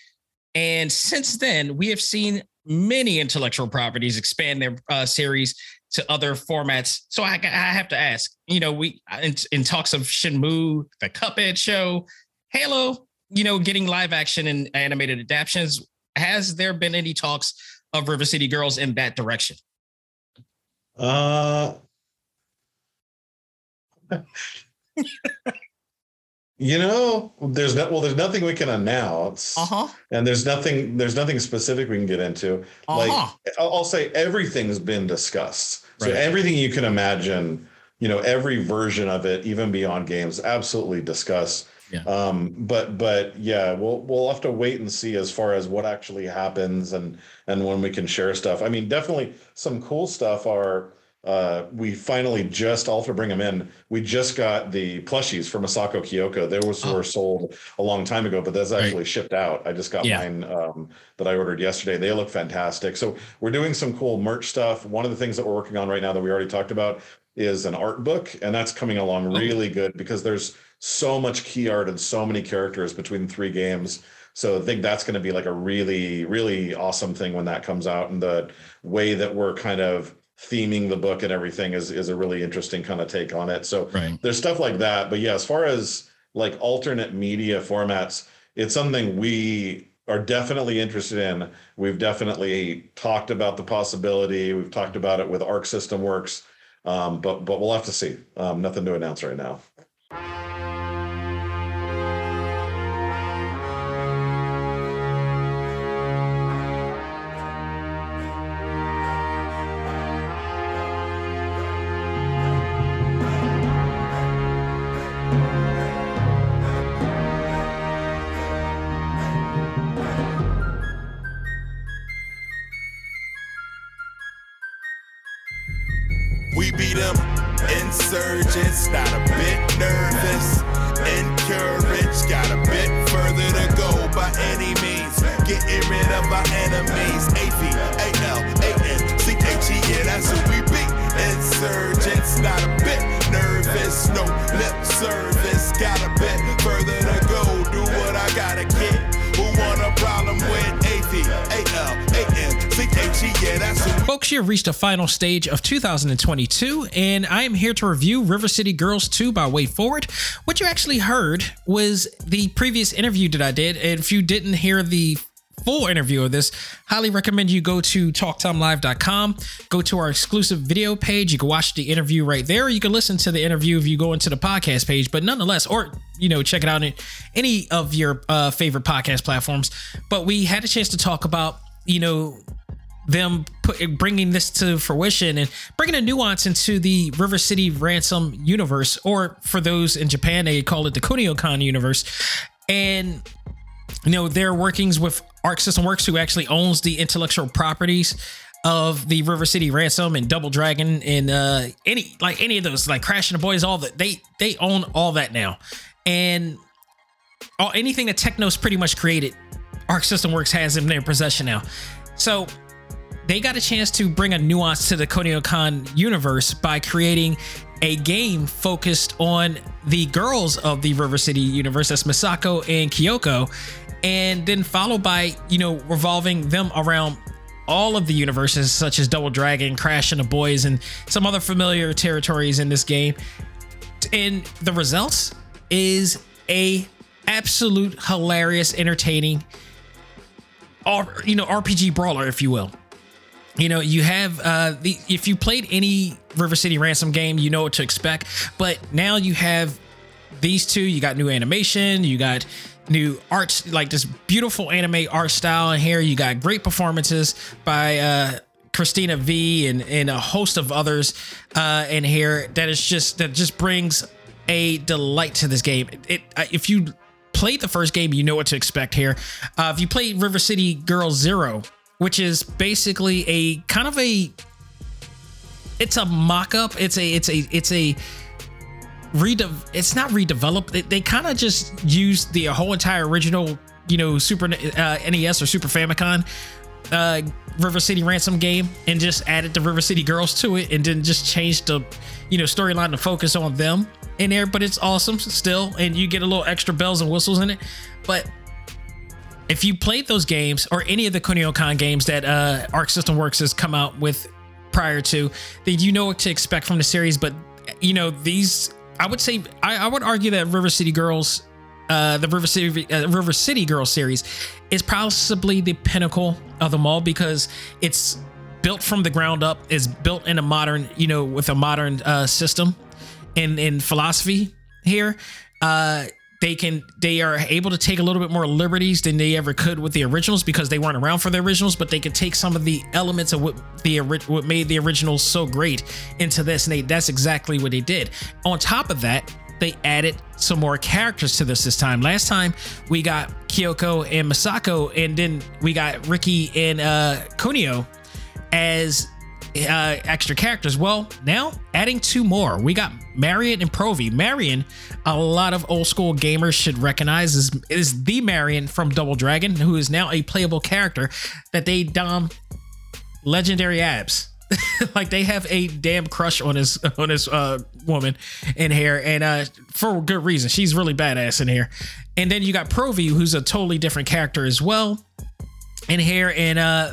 And since then, we have seen many intellectual properties expand their uh, series to other formats. So I, I have to ask, you know, we in, in talks of Shenmue, the Cuphead show, Halo, you know, getting live action and animated adaptations. Has there been any talks of River City Girls in that direction? Uh, you know, there's no well, there's nothing we can announce, Uh-huh. and there's nothing there's nothing specific we can get into. Like Uh-huh. I'll, I'll say, everything's been discussed. So Right. everything you can imagine, you know, every version of it, even beyond games, absolutely discuss. Yeah. Um, but but yeah, we'll we'll have to wait and see as far as what actually happens and and when we can share stuff. I mean, definitely some cool stuff are uh, we finally just I'll have to bring them in. We just got the plushies from Misako Kyoko. They was Oh. were sold a long time ago, but that's Right. actually shipped out. I just got Yeah. mine um, that I ordered yesterday. They look fantastic. So we're doing some cool merch stuff. One of the things that we're working on right now that we already talked about is an art book, and that's coming along Oh. really good because there's so much key art and so many characters between three games. So I think that's going to be like a really, really awesome thing when that comes out. And the way that we're kind of theming the book and everything is is a really interesting kind of take on it. So Right. there's stuff like that. But yeah, as far as like alternate media formats, it's something we are definitely interested in. We've definitely talked about the possibility. We've talked about it with Arc System Works, um, but but we'll have to see. Um, nothing to announce right now. We beat them insurgents, not a bit nervous. Encouraged, got a bit further to go by any means. Getting rid of our enemies. A V A L A N C H E, yeah, that's who we beat. Insurgents, not a bit nervous. No lip service, got a bit further have reached the final stage of 2022, and I am here to review River City Girls 2 by WayForward. What you actually heard was the previous interview that I did, and if you didn't hear the full interview of this, highly recommend you go to talktimelive.com, go to our exclusive video page. You can watch the interview right there. You can listen to the interview if you go into the podcast page, but nonetheless, or you know, check it out in any of your uh, favorite podcast platforms. But we had a chance to talk about, you know, them put, bringing this to fruition and bringing a nuance into the River City Ransom universe, or for those in Japan, they call it the Kunio-kun universe. And you know their workings with Arc System Works, who actually owns the intellectual properties of the River City Ransom and Double Dragon and uh any like any of those like Crashing the Boys, all that they they own all that now, and all anything that Technos pretty much created, Arc System Works has in their possession now. So they got a chance to bring a nuance to the Kunio-kun universe by creating a game focused on the girls of the River City universe, that's Misako and Kyoko, and then followed by, you know, revolving them around all of the universes such as Double Dragon, Crash and the Boys, and some other familiar territories in this game. And the results is a absolute hilarious, entertaining, you know, RPG brawler, if you will you know you have uh the if you played any river city ransom game you know what to expect. But now you have these two. You got new animation. You got new art like this beautiful anime art style in here. You got great performances by uh christina vee and and a host of others uh in here that is just that just brings a delight to this game. It, it if you played the first game you know what to expect here. Uh if you played river city girl zero which is basically a kind of a it's a mock-up. It's a it's a it's a rede it's not redeveloped. They, they kind of just used the whole entire original you know super uh, nes or super famicom uh river city ransom game and just added the river city girls to it and then just changed the you know storyline to focus on them in there but it's awesome still and you get a little extra bells and whistles in it. But if you played those games or any of the Kunio-kun games that uh, Arc System Works has come out with prior to, then you know what to expect from the series. But you know these, I would say, I, I would argue that River City Girls, uh, the River City uh, River City Girls series, is possibly the pinnacle of them all because it's built from the ground up. Is built in a modern, you know, with a modern uh, system and in philosophy here. Uh, they can they are able to take a little bit more liberties than they ever could with the originals because they weren't around for the originals but they can take some of the elements of what the what made the originals so great into this. And they, that's exactly what they did. On top of that they added some more characters to this this time. Last time we got kyoko and misako and then we got ricky and uh kunio as uh, extra characters. Well, now adding two more. We got Marion and Provie. Marion, a lot of old school gamers should recognize is is the Marion from Double Dragon, who is now a playable character that they dom legendary abs. like they have a damn crush on his on his uh woman in here and uh for good reason she's really badass in here and then you got provie who's a totally different character as well in here and uh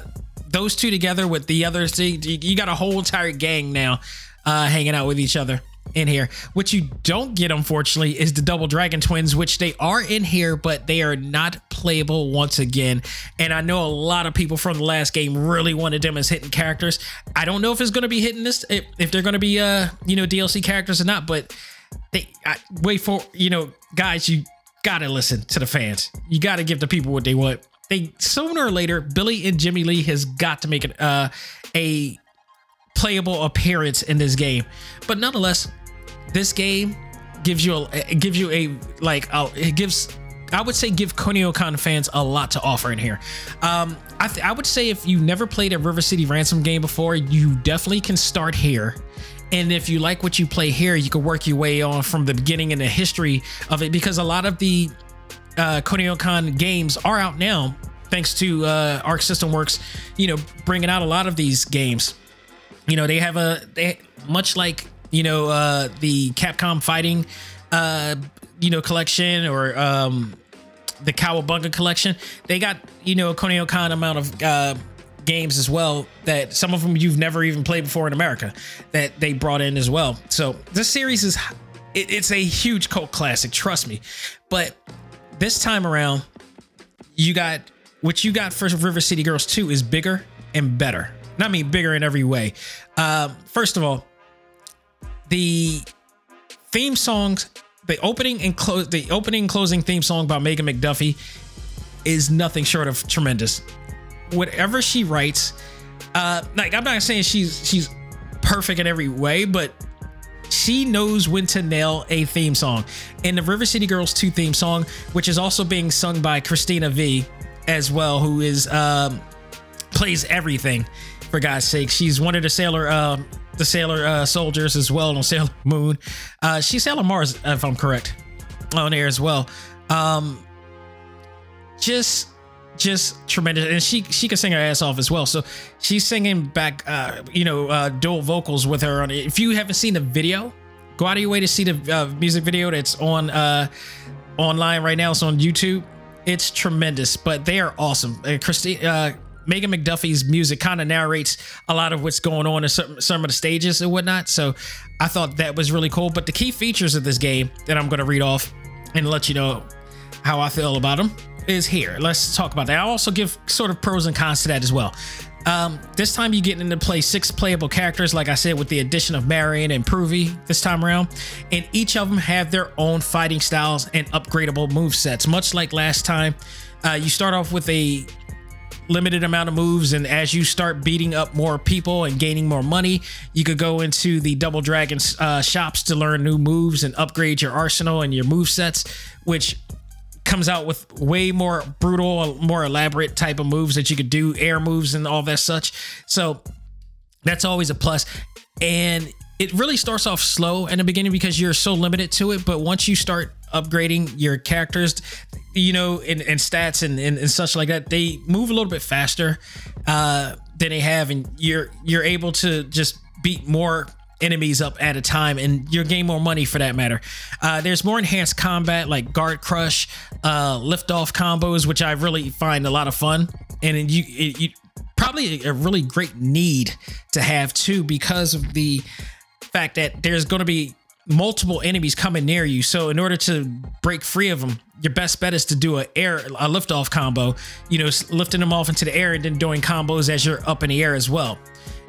those two together with the others, you got a whole entire gang now uh, hanging out with each other. in here. What you don't get, unfortunately, is the Double Dragon Twins, which they are in here, but they are not playable once again. And I know a lot of people from the last game really wanted them as hidden characters. I don't know if it's going to be hitting this, if, they're going to be, uh, you know, DLC characters or not, but they I, wait for, you know, guys, you gotta listen to the fans. You gotta give the people what they want. They sooner or later, Billy and Jimmy Lee has got to make it uh, a playable appearance in this game. But nonetheless, this game gives you a gives you a like uh, it gives I would say give Kunio-Kun fans a lot to offer in here. Um, I, th- I would say if you never played a River City Ransom game before, you definitely can start here. And if you like what you play here, you can work your way on from the beginning and the history of it because a lot of the uh, Kunio-Kun games are out now thanks to uh, Arc System Works, you know, bringing out a lot of these games. You know, they have a they much like you know uh, the Capcom fighting, uh, you know, collection or um, the Cowabunga collection. They got you know a Kunio-Kun amount of uh, games as well that some of them you've never even played before in America that they brought in as well. So this series is it, it's a huge cult classic, trust me. But this time around, you got what you got for River City Girls 2 is bigger and better. And I mean bigger in every way. Um, first of all, the theme songs, the opening and close, the opening and closing theme song by Megan McDuffie is nothing short of tremendous. Whatever she writes, uh, like I'm not saying she's she's perfect in every way, but she knows when to nail a theme song. And the River City Girls 2 theme song, which is also being sung by Christina Vee as well, who is um, plays everything for God's sake. She's one of the Sailor uh, the Sailor uh, soldiers as well on Sailor Moon. Uh, she's Sailor Mars, if I'm correct, on there as well. Um, just just tremendous. And she she can sing her ass off as well. So she's singing back uh you know uh dual vocals with her on it. If you haven't seen the video go out of your way to see the uh, music video. That's on uh online right now. It's on youtube. It's tremendous but they are awesome. Uh, christine uh megan mcduffie's music kind of narrates a lot of what's going on in some, some of the stages and whatnot. So i thought that was really cool. But the key features of this game that i'm going to read off and let you know how i feel about them is here. Let's talk about that. I'll also give sort of pros and cons to that as well. Um, this time you get into play six playable characters, like I said, with the addition of Marion and Provie this time around, and each of them have their own fighting styles and upgradable move sets. Much like last time, uh, you start off with a limited amount of moves, and as you start beating up more people and gaining more money, you could go into the Double Dragon uh, shops to learn new moves and upgrade your arsenal and your move sets, which comes out with way more brutal, more elaborate type of moves that you could do, air moves and all that such. So that's always a plus. And it really starts off slow in the beginning because you're so limited to it. But once you start upgrading your characters, you know, and, and stats and, and, and, such like that, they move a little bit faster uh, than they have, and you're you're able to just beat more enemies up at a time and you're gain more money for that matter. Uh, there's more enhanced combat like guard crush, uh, lift off combos, which I really find a lot of fun. And you, it, you probably a really great need to have too because of the fact that there's going to be multiple enemies coming near you. So in order to break free of them, your best bet is to do a air a lift off combo. You know, lifting them off into the air and then doing combos as you're up in the air as well.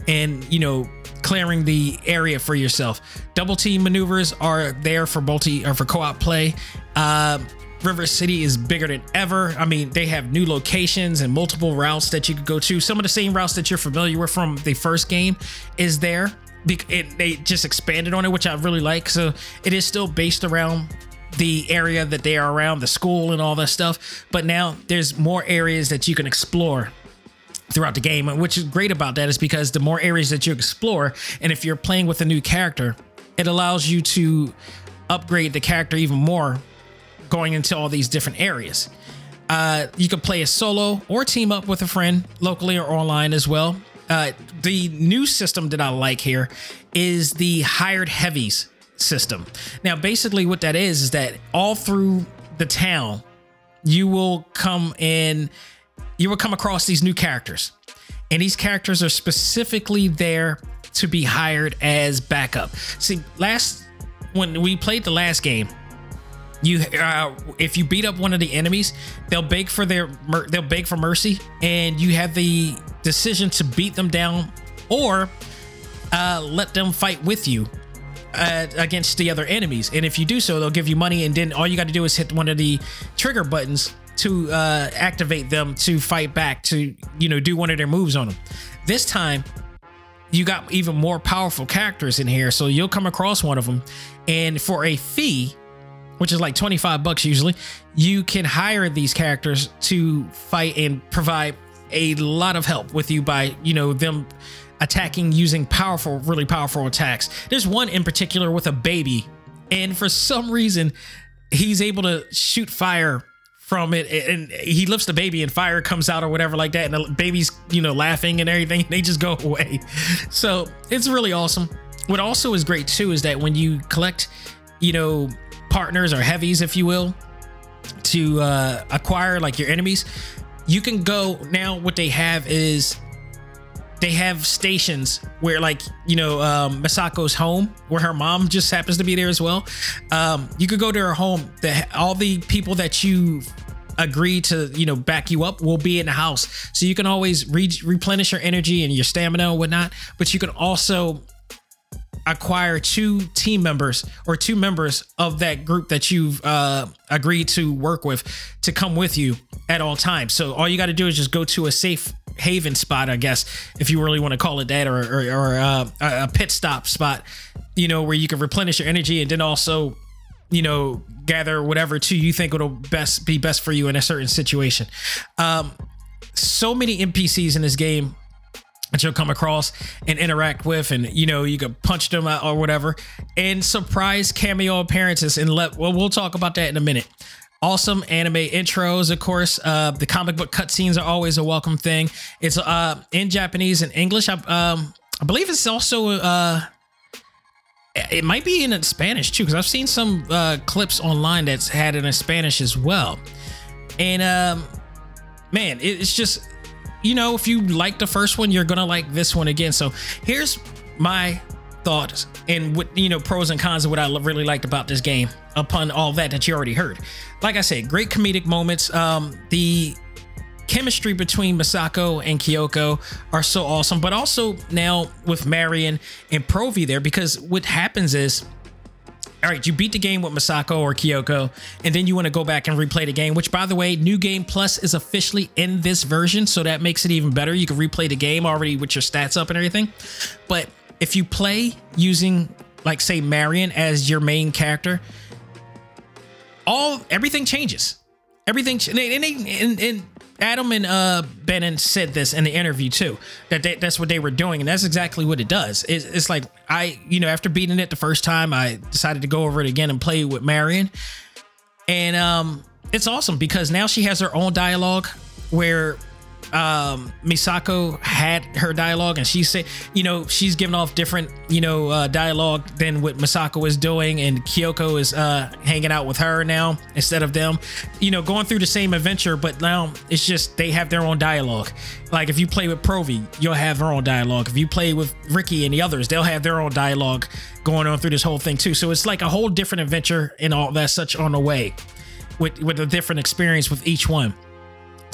And you know, clearing the area for yourself. Double team maneuvers are there for multi or for co-op play. Uh, River City is bigger than ever. I mean, they have new locations and multiple routes that you could go to. Some of the same routes that you're familiar with from the first game is there. It, they just expanded on it, which I really like. So it is still based around the area that they are around, the school and all that stuff. But now there's more areas that you can explore throughout the game. Which is great about that is because the more areas that you explore, and if you're playing with a new character, it allows you to upgrade the character even more going into all these different areas. Uh, you can play a solo or team up with a friend locally or online as well. Uh, the new system that I like here is the hired heavies system. Now, basically, what that is is that all through the town, you will come in you will come across these new characters. And these characters are specifically there to be hired as backup. See, last when we played the last game, you uh, if you beat up one of the enemies, they'll beg for their they'll beg for mercy, and you have the decision to beat them down or uh, let them fight with you uh, against the other enemies. And if you do so, they'll give you money, and then all you got to do is hit one of the trigger buttons to uh, activate them to fight back to you know do one of their moves on them. This time, you got even more powerful characters in here, so you'll come across one of them, and for a fee, which is like 25 bucks usually, you can hire these characters to fight and provide a lot of help with you by, you know, them attacking using powerful, really powerful attacks. There's one in particular with a baby, and for some reason, he's able to shoot fire from it and he lifts the baby and fire comes out or whatever like that and the baby's you know laughing and everything and they just go away. So it's really awesome. What also is great too is that when you collect you know partners or heavies if you will to uh, acquire like your enemies you can go now what they have is they have stations where like you know um, Misako's home where her mom just happens to be there as well. Um, you could go to her home. The, all the people that you agree to you know back you up will be in the house. So you can always re- replenish your energy and your stamina and whatnot but you can also acquire two team members or two members of that group that you've uh, agreed to work with to come with you at all times. So all you got to do is just go to a safe haven spot, I guess, if you really want to call it that, or or, or uh, a pit stop spot, you know, where you can replenish your energy and then also, you know, gather whatever two you think will best be best for you in a certain situation. Um, so many NPCs in this game that you'll come across and interact with and you know you could punch them out or whatever and surprise cameo appearances and let well we'll talk about that in a minute awesome anime intros of course. Uh the comic book cutscenes are always a welcome thing. It's uh in japanese and english. I um i believe it's also uh it might be in spanish too because i've seen some uh clips online that's had it in spanish as well. And um man it's just you know, if you like the first one, you're gonna like this one again. So here's my thoughts and what you know pros and cons of what I really liked about this game upon all that that you already heard. Like I said, great comedic moments. Um, the chemistry between Misako and Kyoko are so awesome, but also now with Marion and Provie there because what happens is all right, you beat the game with Misako or Kyoko, and then you want to go back and replay the game, which by the way, New Game Plus is officially in this version, so that makes it even better. You can replay the game already with your stats up and everything. But if you play using like say Marion as your main character, all everything changes. Everything and, and, and Adam and uh Benin said this in the interview too that they, that's what they were doing and that's exactly what it does. It's, it's like I you know after beating it the first time I decided to go over it again and play with Marion, and um it's awesome because now she has her own dialogue where um, Misako had her dialogue, and she said, you know, she's giving off different, you know, uh, dialogue than what Misako is doing, and Kyoko is uh, hanging out with her now instead of them, you know, going through the same adventure, but now it's just they have their own dialogue. Like if you play with Provie, you'll have her own dialogue. If you play with Ricky and the others, they'll have their own dialogue going on through this whole thing too. So it's like a whole different adventure and all that such on the way, with with a different experience with each one.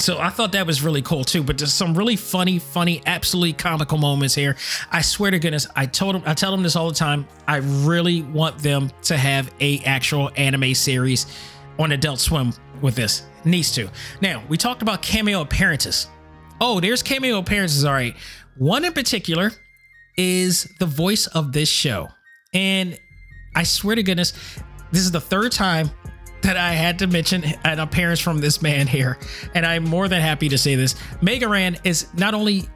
So I thought that was really cool too. But there's some really funny, funny, absolutely comical moments here. I swear to goodness, I told them, I tell them this all the time. I really want them to have a actual anime series on Adult Swim with this. Needs to. Now we talked about cameo appearances. Oh, there's cameo appearances. All right. One in particular is the voice of this show, and I swear to goodness, this is the third time that I had to mention an appearance from this man here, and I'm more than happy to say this. Mega Ran is not only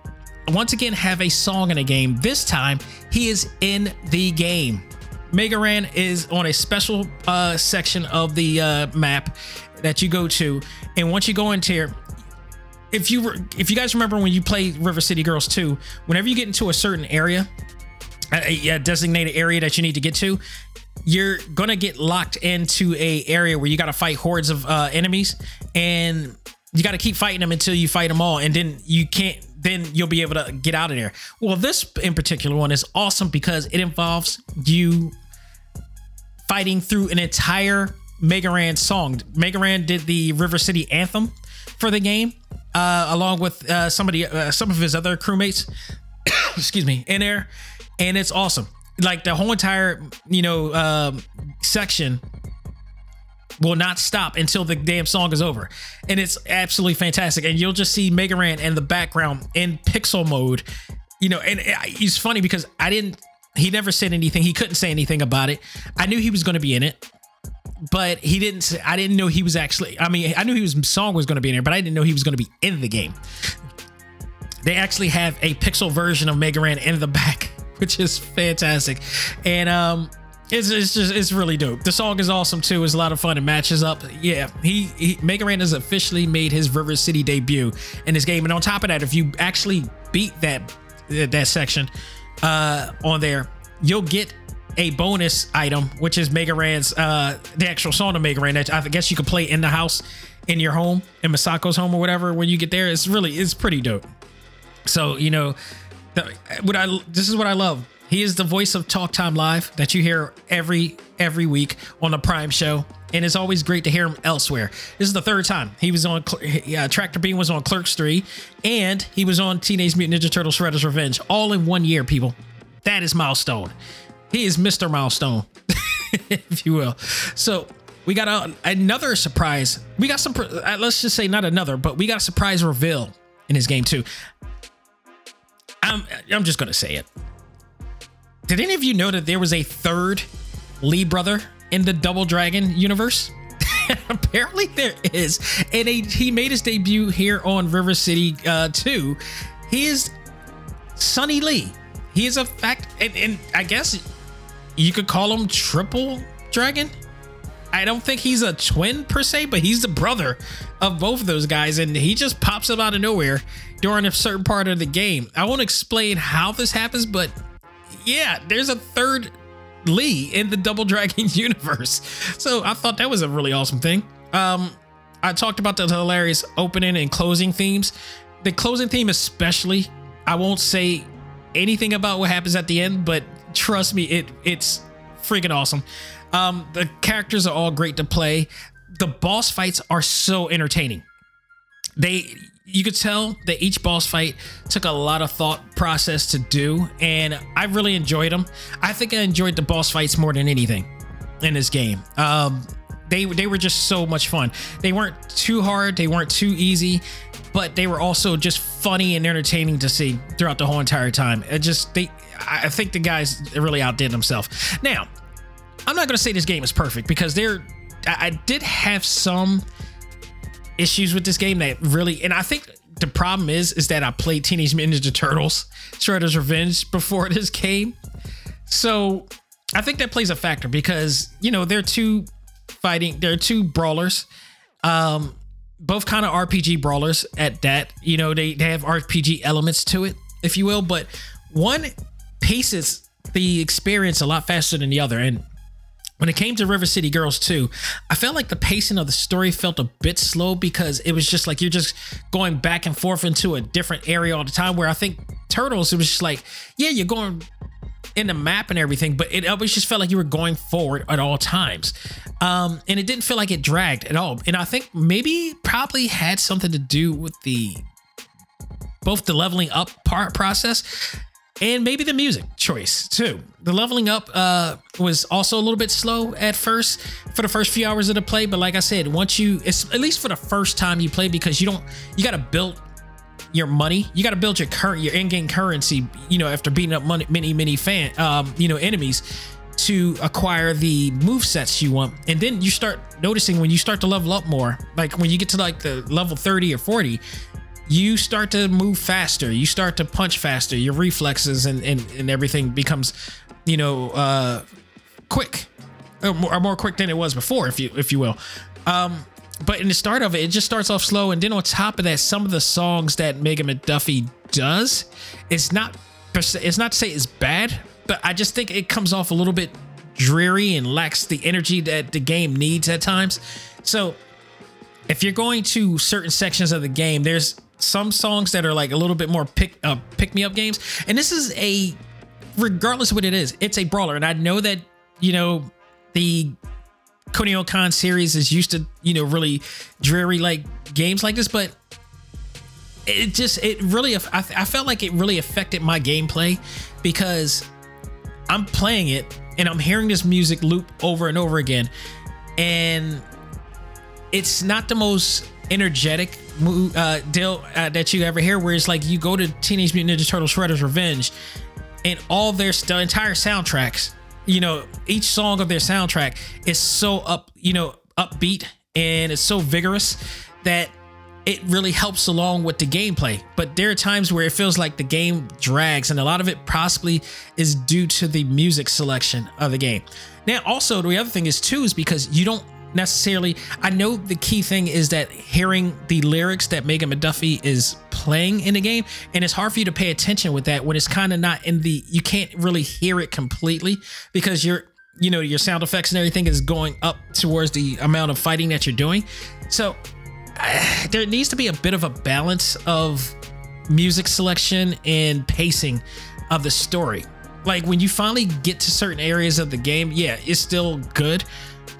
once again have a song in a game. This time he is in the game. Mega Ran is on a special uh, section of the uh, map that you go to, and once you go into here, if you if you guys remember when you play River City Girls 2, whenever you get into a certain area, a, a designated area that you need to get to, you're gonna get locked into a area where you got to fight hordes of uh, enemies, and you got to keep fighting them until you fight them all, and then you can't. Then you'll be able to get out of there. Well, this in particular one is awesome because it involves you fighting through an entire Mega Ran song. Mega Ran did the River City anthem for the game, uh, along with uh, somebody, uh, some of his other crewmates. excuse me, in there, and it's awesome. Like the whole entire, you know, um, section will not stop until the damn song is over. And it's absolutely fantastic. And you'll just see Mega Ran in the background in pixel mode. You know, and it's funny because I didn't, he never said anything. He couldn't say anything about it. I knew he was going to be in it, but he didn't, say, I didn't know he was actually, I mean, I knew his song was going to be in there, but I didn't know he was going to be in the game. They actually have a pixel version of Mega Ran in the back, which is fantastic. And, um, it's, it's just it's really dope. The song is awesome too. It's a lot of fun. It matches up. Yeah, he, he Mega Ran has officially made his River City debut in this game. And on top of that, if you actually beat that that section uh, on there, you'll get a bonus item, which is Mega Ran's uh, the actual song of Mega Ran that I guess you could play in the house in your home in Misako's home or whatever. When you get there, it's really it's pretty dope. So you know, what I this is what I love he is the voice of Talk Time Live that you hear every every week on the Prime Show, and it's always great to hear him elsewhere. This is the third time he was on. Yeah, Tractor Beam was on Clerks Three, and he was on Teenage Mutant Ninja Turtles: Shredder's Revenge, all in one year. People, that is milestone. He is Mr. Milestone, if you will. So we got a, another surprise. We got some. Uh, let's just say not another, but we got a surprise reveal in his game too. I'm I'm just gonna say it. Did any of you know that there was a third Lee brother in the Double Dragon universe? Apparently there is. And a, he made his debut here on River City uh, 2. He is Sonny Lee. He is a fact, and, and I guess you could call him Triple Dragon. I don't think he's a twin per se, but he's the brother of both of those guys, and he just pops up out of nowhere during a certain part of the game. I won't explain how this happens, but yeah, there's a third Lee in the Double Dragon universe. So I thought that was a really awesome thing. Um, I talked about the hilarious opening and closing themes. The closing theme, especially, I won't say anything about what happens at the end, but trust me, it it's freaking awesome. Um, the characters are all great to play. The boss fights are so entertaining. They you could tell that each boss fight took a lot of thought process to do, and I really enjoyed them. I think I enjoyed the boss fights more than anything in this game. Um, they they were just so much fun. They weren't too hard, they weren't too easy, but they were also just funny and entertaining to see throughout the whole entire time. It just they I think the guys really outdid themselves. Now, I'm not gonna say this game is perfect because there I, I did have some issues with this game that really, and I think the problem is, is that I played Teenage Mutant Ninja Turtles Shredder's Revenge before this game. So I think that plays a factor because, you know, they're two fighting, they're two brawlers. Um, both kind of RPG brawlers at that. You know, they, they have RPG elements to it, if you will, but one paces the experience a lot faster than the other. And when it came to River City Girls 2, I felt like the pacing of the story felt a bit slow because it was just like you're just going back and forth into a different area all the time. Where I think Turtles, it was just like, yeah, you're going in the map and everything, but it always just felt like you were going forward at all times. Um, and it didn't feel like it dragged at all. And I think maybe probably had something to do with the both the leveling up part process and maybe the music choice too. The leveling up uh, was also a little bit slow at first for the first few hours of the play, but like I said, once you, it's at least for the first time you play because you don't, you got to build your money. You got to build your current, your in-game currency. You know, after beating up money, many, many fan, um, you know, enemies to acquire the move sets you want, and then you start noticing when you start to level up more, like when you get to like the level 30 or 40 you start to move faster you start to punch faster your reflexes and and, and everything becomes you know uh quick or more, or more quick than it was before if you if you will. Um but in the start of it it just starts off slow and then on top of that some of the songs that megan mcduffie does it's not it's not to say it's bad but i just think it comes off a little bit dreary and lacks the energy that the game needs at times. So if you're going to certain sections of the game there's some songs that are like a little bit more pick uh, pick me up games. And this is a regardless of what it is, it's a brawler. And I know that you know the Kunio-kun series is used to, you know, really dreary like games like this, but it just it really I, I felt like it really affected my gameplay because I'm playing it and I'm hearing this music loop over and over again, and it's not the most energetic uh, deal uh, that you ever hear. Where it's like you go to Teenage Mutant Ninja Turtle Shredder's Revenge, and all their the entire soundtracks, you know, each song of their soundtrack is so up, you know, upbeat and it's so vigorous that it really helps along with the gameplay. But there are times where it feels like the game drags, and a lot of it possibly is due to the music selection of the game. Now, also, the other thing is too, is because you don't necessarily. I know the key thing is that hearing the lyrics that Megan McDuffie is playing in the game, and it's hard for you to pay attention with that when it's kind of not in the. You can't really hear it completely because you're you know your sound effects and everything is going up towards the amount of fighting that you're doing so there needs to be a bit of a balance of music selection and pacing of the story. Like when you finally get to certain areas of the game, yeah, it's still good,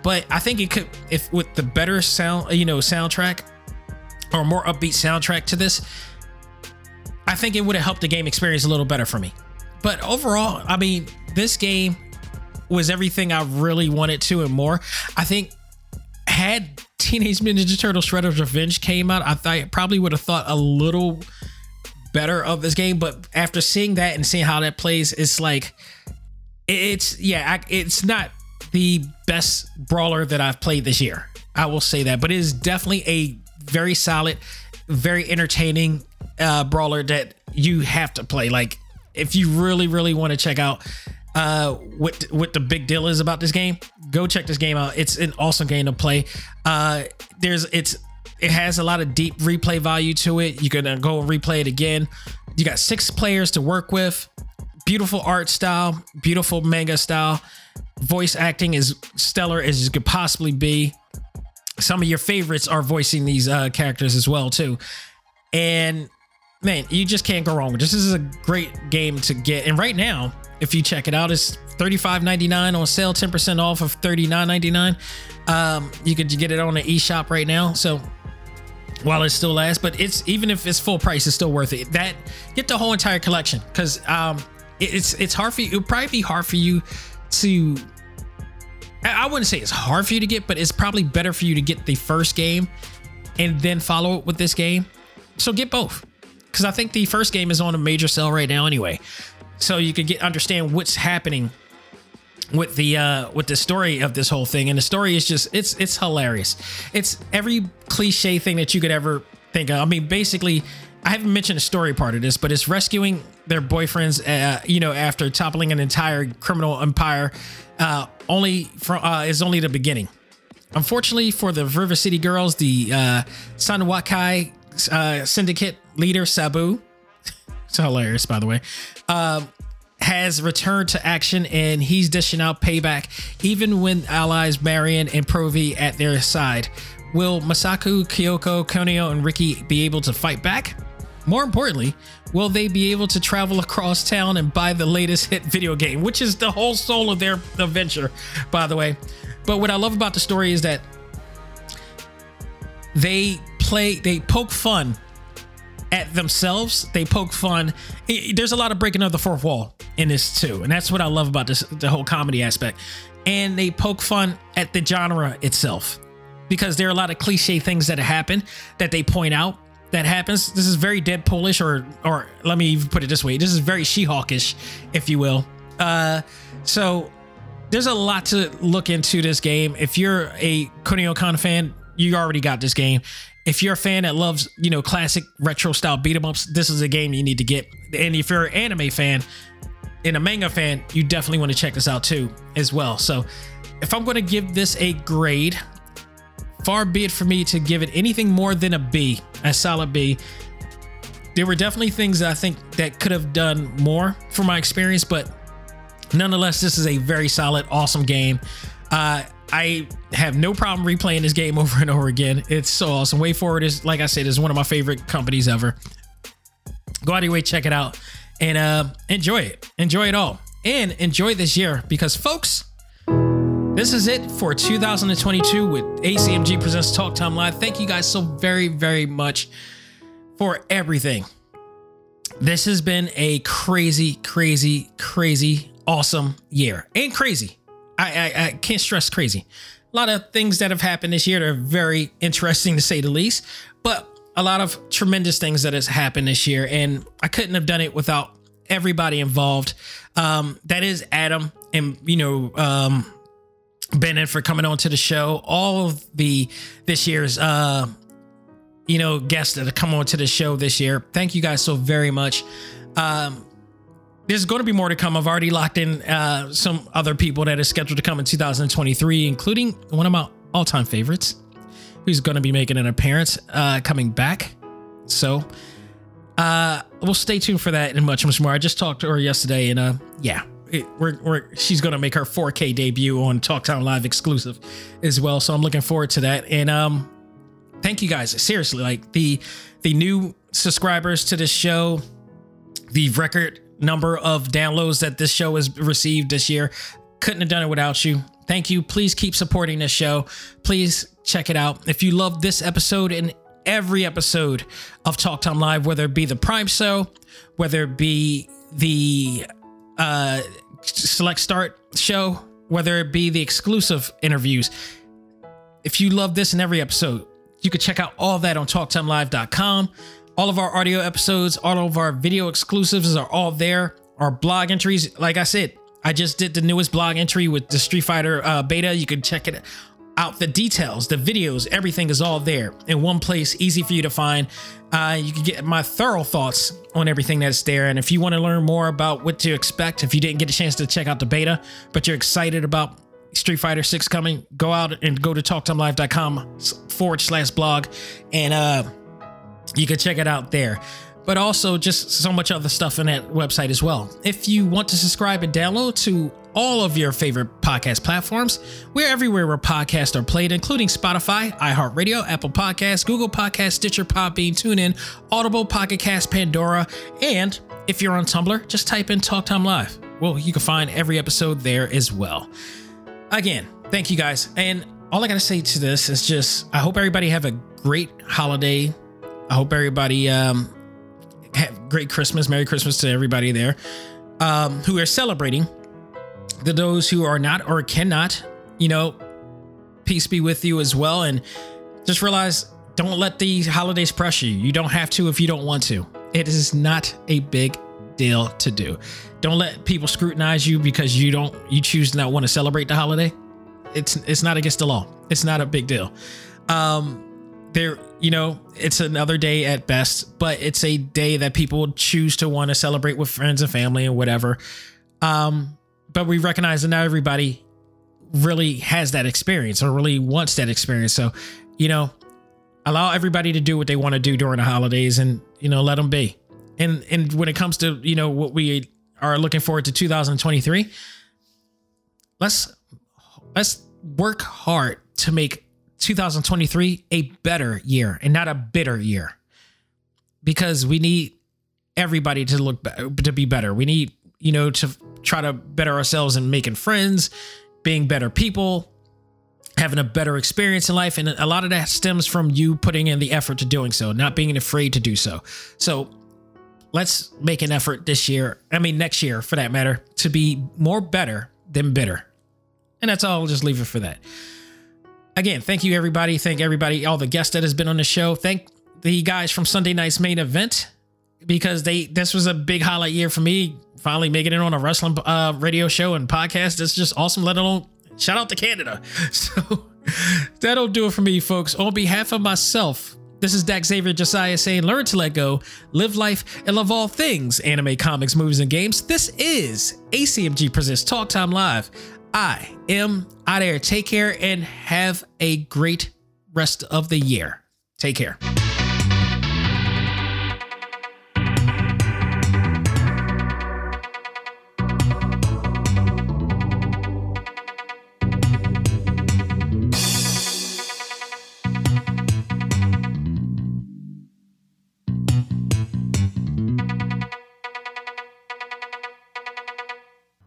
but I think it could if with the better sound, you know, soundtrack or more upbeat soundtrack to this, I think it would have helped the game experience a little better for me. But overall, I mean, this game was everything I really wanted to and more. I think had Teenage Mutant Ninja Turtle Shredder's Revenge came out, I thought probably would have thought a little better of this game. But after seeing that and seeing how that plays, it's like it's yeah, it's not the best brawler that I've played this year. I will say that, but it is definitely a very solid, very entertaining uh, brawler that you have to play. Like if you really, really want to check out uh, what what the big deal is about this game, go check this game out. It's an awesome game to play. Uh, there's it's it has a lot of deep replay value to it. You can uh, go and replay it again. You got six players to work with. Beautiful art style, beautiful manga style. Voice acting is stellar as it could possibly be. Some of your favorites are voicing these uh, characters as well too. And man, you just can't go wrong this. Is a great game to get. And right now, if you check it out. It's $35.99 on sale, 10% off of $39.99. Um, you could get it on the eShop right now. So while it still lasts, but it's even if it's full price, it's still worth it. That get the whole entire collection because um, it's it's hard for you. It'll probably be hard for you to. I wouldn't say it's hard for you to get, but it's probably better for you to get the first game and then follow it with this game. So get both because I think the first game is on a major sale right now anyway so you could get understand what's happening with the uh with the story of this whole thing and the story is just it's it's hilarious it's every cliche thing that you could ever think of i mean basically i haven't mentioned the story part of this but it's rescuing their boyfriends uh, you know after toppling an entire criminal empire uh only from uh is only the beginning unfortunately for the river city girls the uh sanwakai uh syndicate leader sabu it's hilarious, by the way. Um, has returned to action and he's dishing out payback, even when allies Marion and Provie at their side. Will Misako, Kyoko, Kunio, and Ricky be able to fight back? More importantly, will they be able to travel across town and buy the latest hit video game, which is the whole soul of their adventure, by the way? But what I love about the story is that they play, they poke fun at themselves. They poke fun. There's a lot of breaking of the fourth wall in this too, and that's what I love about this the whole comedy aspect. And they poke fun at the genre itself because there are a lot of cliche things that happen that they point out that happens. This is very Deadpoolish, or or let me even put it this way: this is very She-Hulkish, if you will. Uh, so there's a lot to look into this game. If you're a Kunio-kun fan, you already got this game if you're a fan that loves, you know, classic retro style beat 'em ups, this is a game you need to get. And if you're an anime fan and a manga fan, you definitely want to check this out too, as well. So, if I'm going to give this a grade, far be it for me to give it anything more than a B, a solid B. There were definitely things I think that could have done more for my experience, but nonetheless, this is a very solid, awesome game. Uh, I have no problem replaying this game over and over again. It's so awesome. WayForward is, like I said, is one of my favorite companies ever. Go out of your way, check it out, and uh, enjoy it. Enjoy it all, and enjoy this year because, folks, this is it for 2022 with ACMG Presents Talk Time Live. Thank you guys so very, very much for everything. This has been a crazy, crazy, crazy, awesome year. And crazy. I, I, I can't stress crazy. A lot of things that have happened this year that are very interesting to say the least, but a lot of tremendous things that has happened this year. And I couldn't have done it without everybody involved. Um, that is Adam and, you know, um, Bennett for coming on to the show. All of the this year's uh you know guests that have come on to the show this year. Thank you guys so very much. Um there's going to be more to come. I've already locked in uh some other people that are scheduled to come in 2023, including one of my all-time favorites, who's going to be making an appearance uh coming back. So uh we'll stay tuned for that and much much more. I just talked to her yesterday and uh yeah, we're, we're she's gonna make her 4K debut on Talk Time Live exclusive as well. So I'm looking forward to that. And um, thank you guys. Seriously, like the the new subscribers to this show, the record number of downloads that this show has received this year, couldn't have done it without you. Thank you. Please keep supporting this show. Please check it out. If you love this episode and every episode of Talk Time Live, whether it be the Prime Show, whether it be the uh, select start show, whether it be the exclusive interviews. If you love this in every episode, you can check out all that on talktimelive.com. All of our audio episodes, all of our video exclusives are all there. Our blog entries, like I said, I just did the newest blog entry with the Street Fighter uh, beta. You can check it out the details, the videos, everything is all there in one place, easy for you to find. Uh, you can get my thorough thoughts on everything that's there. And if you want to learn more about what to expect, if you didn't get a chance to check out the beta, but you're excited about Street Fighter 6 coming, go out and go to talktimelive.com forward slash blog and uh, you can check it out there but also just so much other stuff in that website as well. If you want to subscribe and download to all of your favorite podcast platforms, we're everywhere where podcasts are played, including Spotify, iHeartRadio, Apple Podcasts, Google Podcasts, Stitcher, Podbean, TuneIn, Audible, Pocket Cast, Pandora, and if you're on Tumblr, just type in Talk Time Live. Well, you can find every episode there as well. Again, thank you guys. And all I gotta say to this is just I hope everybody have a great holiday. I hope everybody um, have great Christmas, Merry Christmas to everybody there um, who are celebrating. The those who are not or cannot, you know, peace be with you as well. And just realize don't let these holidays pressure you. You don't have to if you don't want to. It is not a big deal to do. Don't let people scrutinize you because you don't you choose to not want to celebrate the holiday. It's it's not against the law. It's not a big deal. Um there you know it's another day at best but it's a day that people choose to want to celebrate with friends and family and whatever. Um but we recognize that not everybody really has that experience or really wants that experience. So you know allow everybody to do what they want to do during the holidays and you know let them be. And and when it comes to you know what we are looking forward to 2023 let's let's work hard to make 2023 a better year and not a bitter year. Because we need everybody to look to be better. We need you know to try to better ourselves and making friends being better people having a better experience in life. And a lot of that stems from you putting in the effort to doing so not being afraid to do so. So let's make an effort this year i mean next year for that matter to be more better than bitter. And that's all. I'll just leave it for that again, thank you everybody. Thank everybody, all the guests that has been on the show. Thank the guys from Sunday night's main event because they this was a big highlight year for me. Finally making it on a wrestling uh, radio show and podcast. That's just awesome. Let alone shout out to Canada. So that'll do it for me, folks. On behalf of myself, this is Dak Xavier Josiah saying, learn to let go, live life, and love all things anime, comics, movies, and games. This is ACMG Presents Talk Time Live. I am out there. Take care and have a great rest of the year. Take care.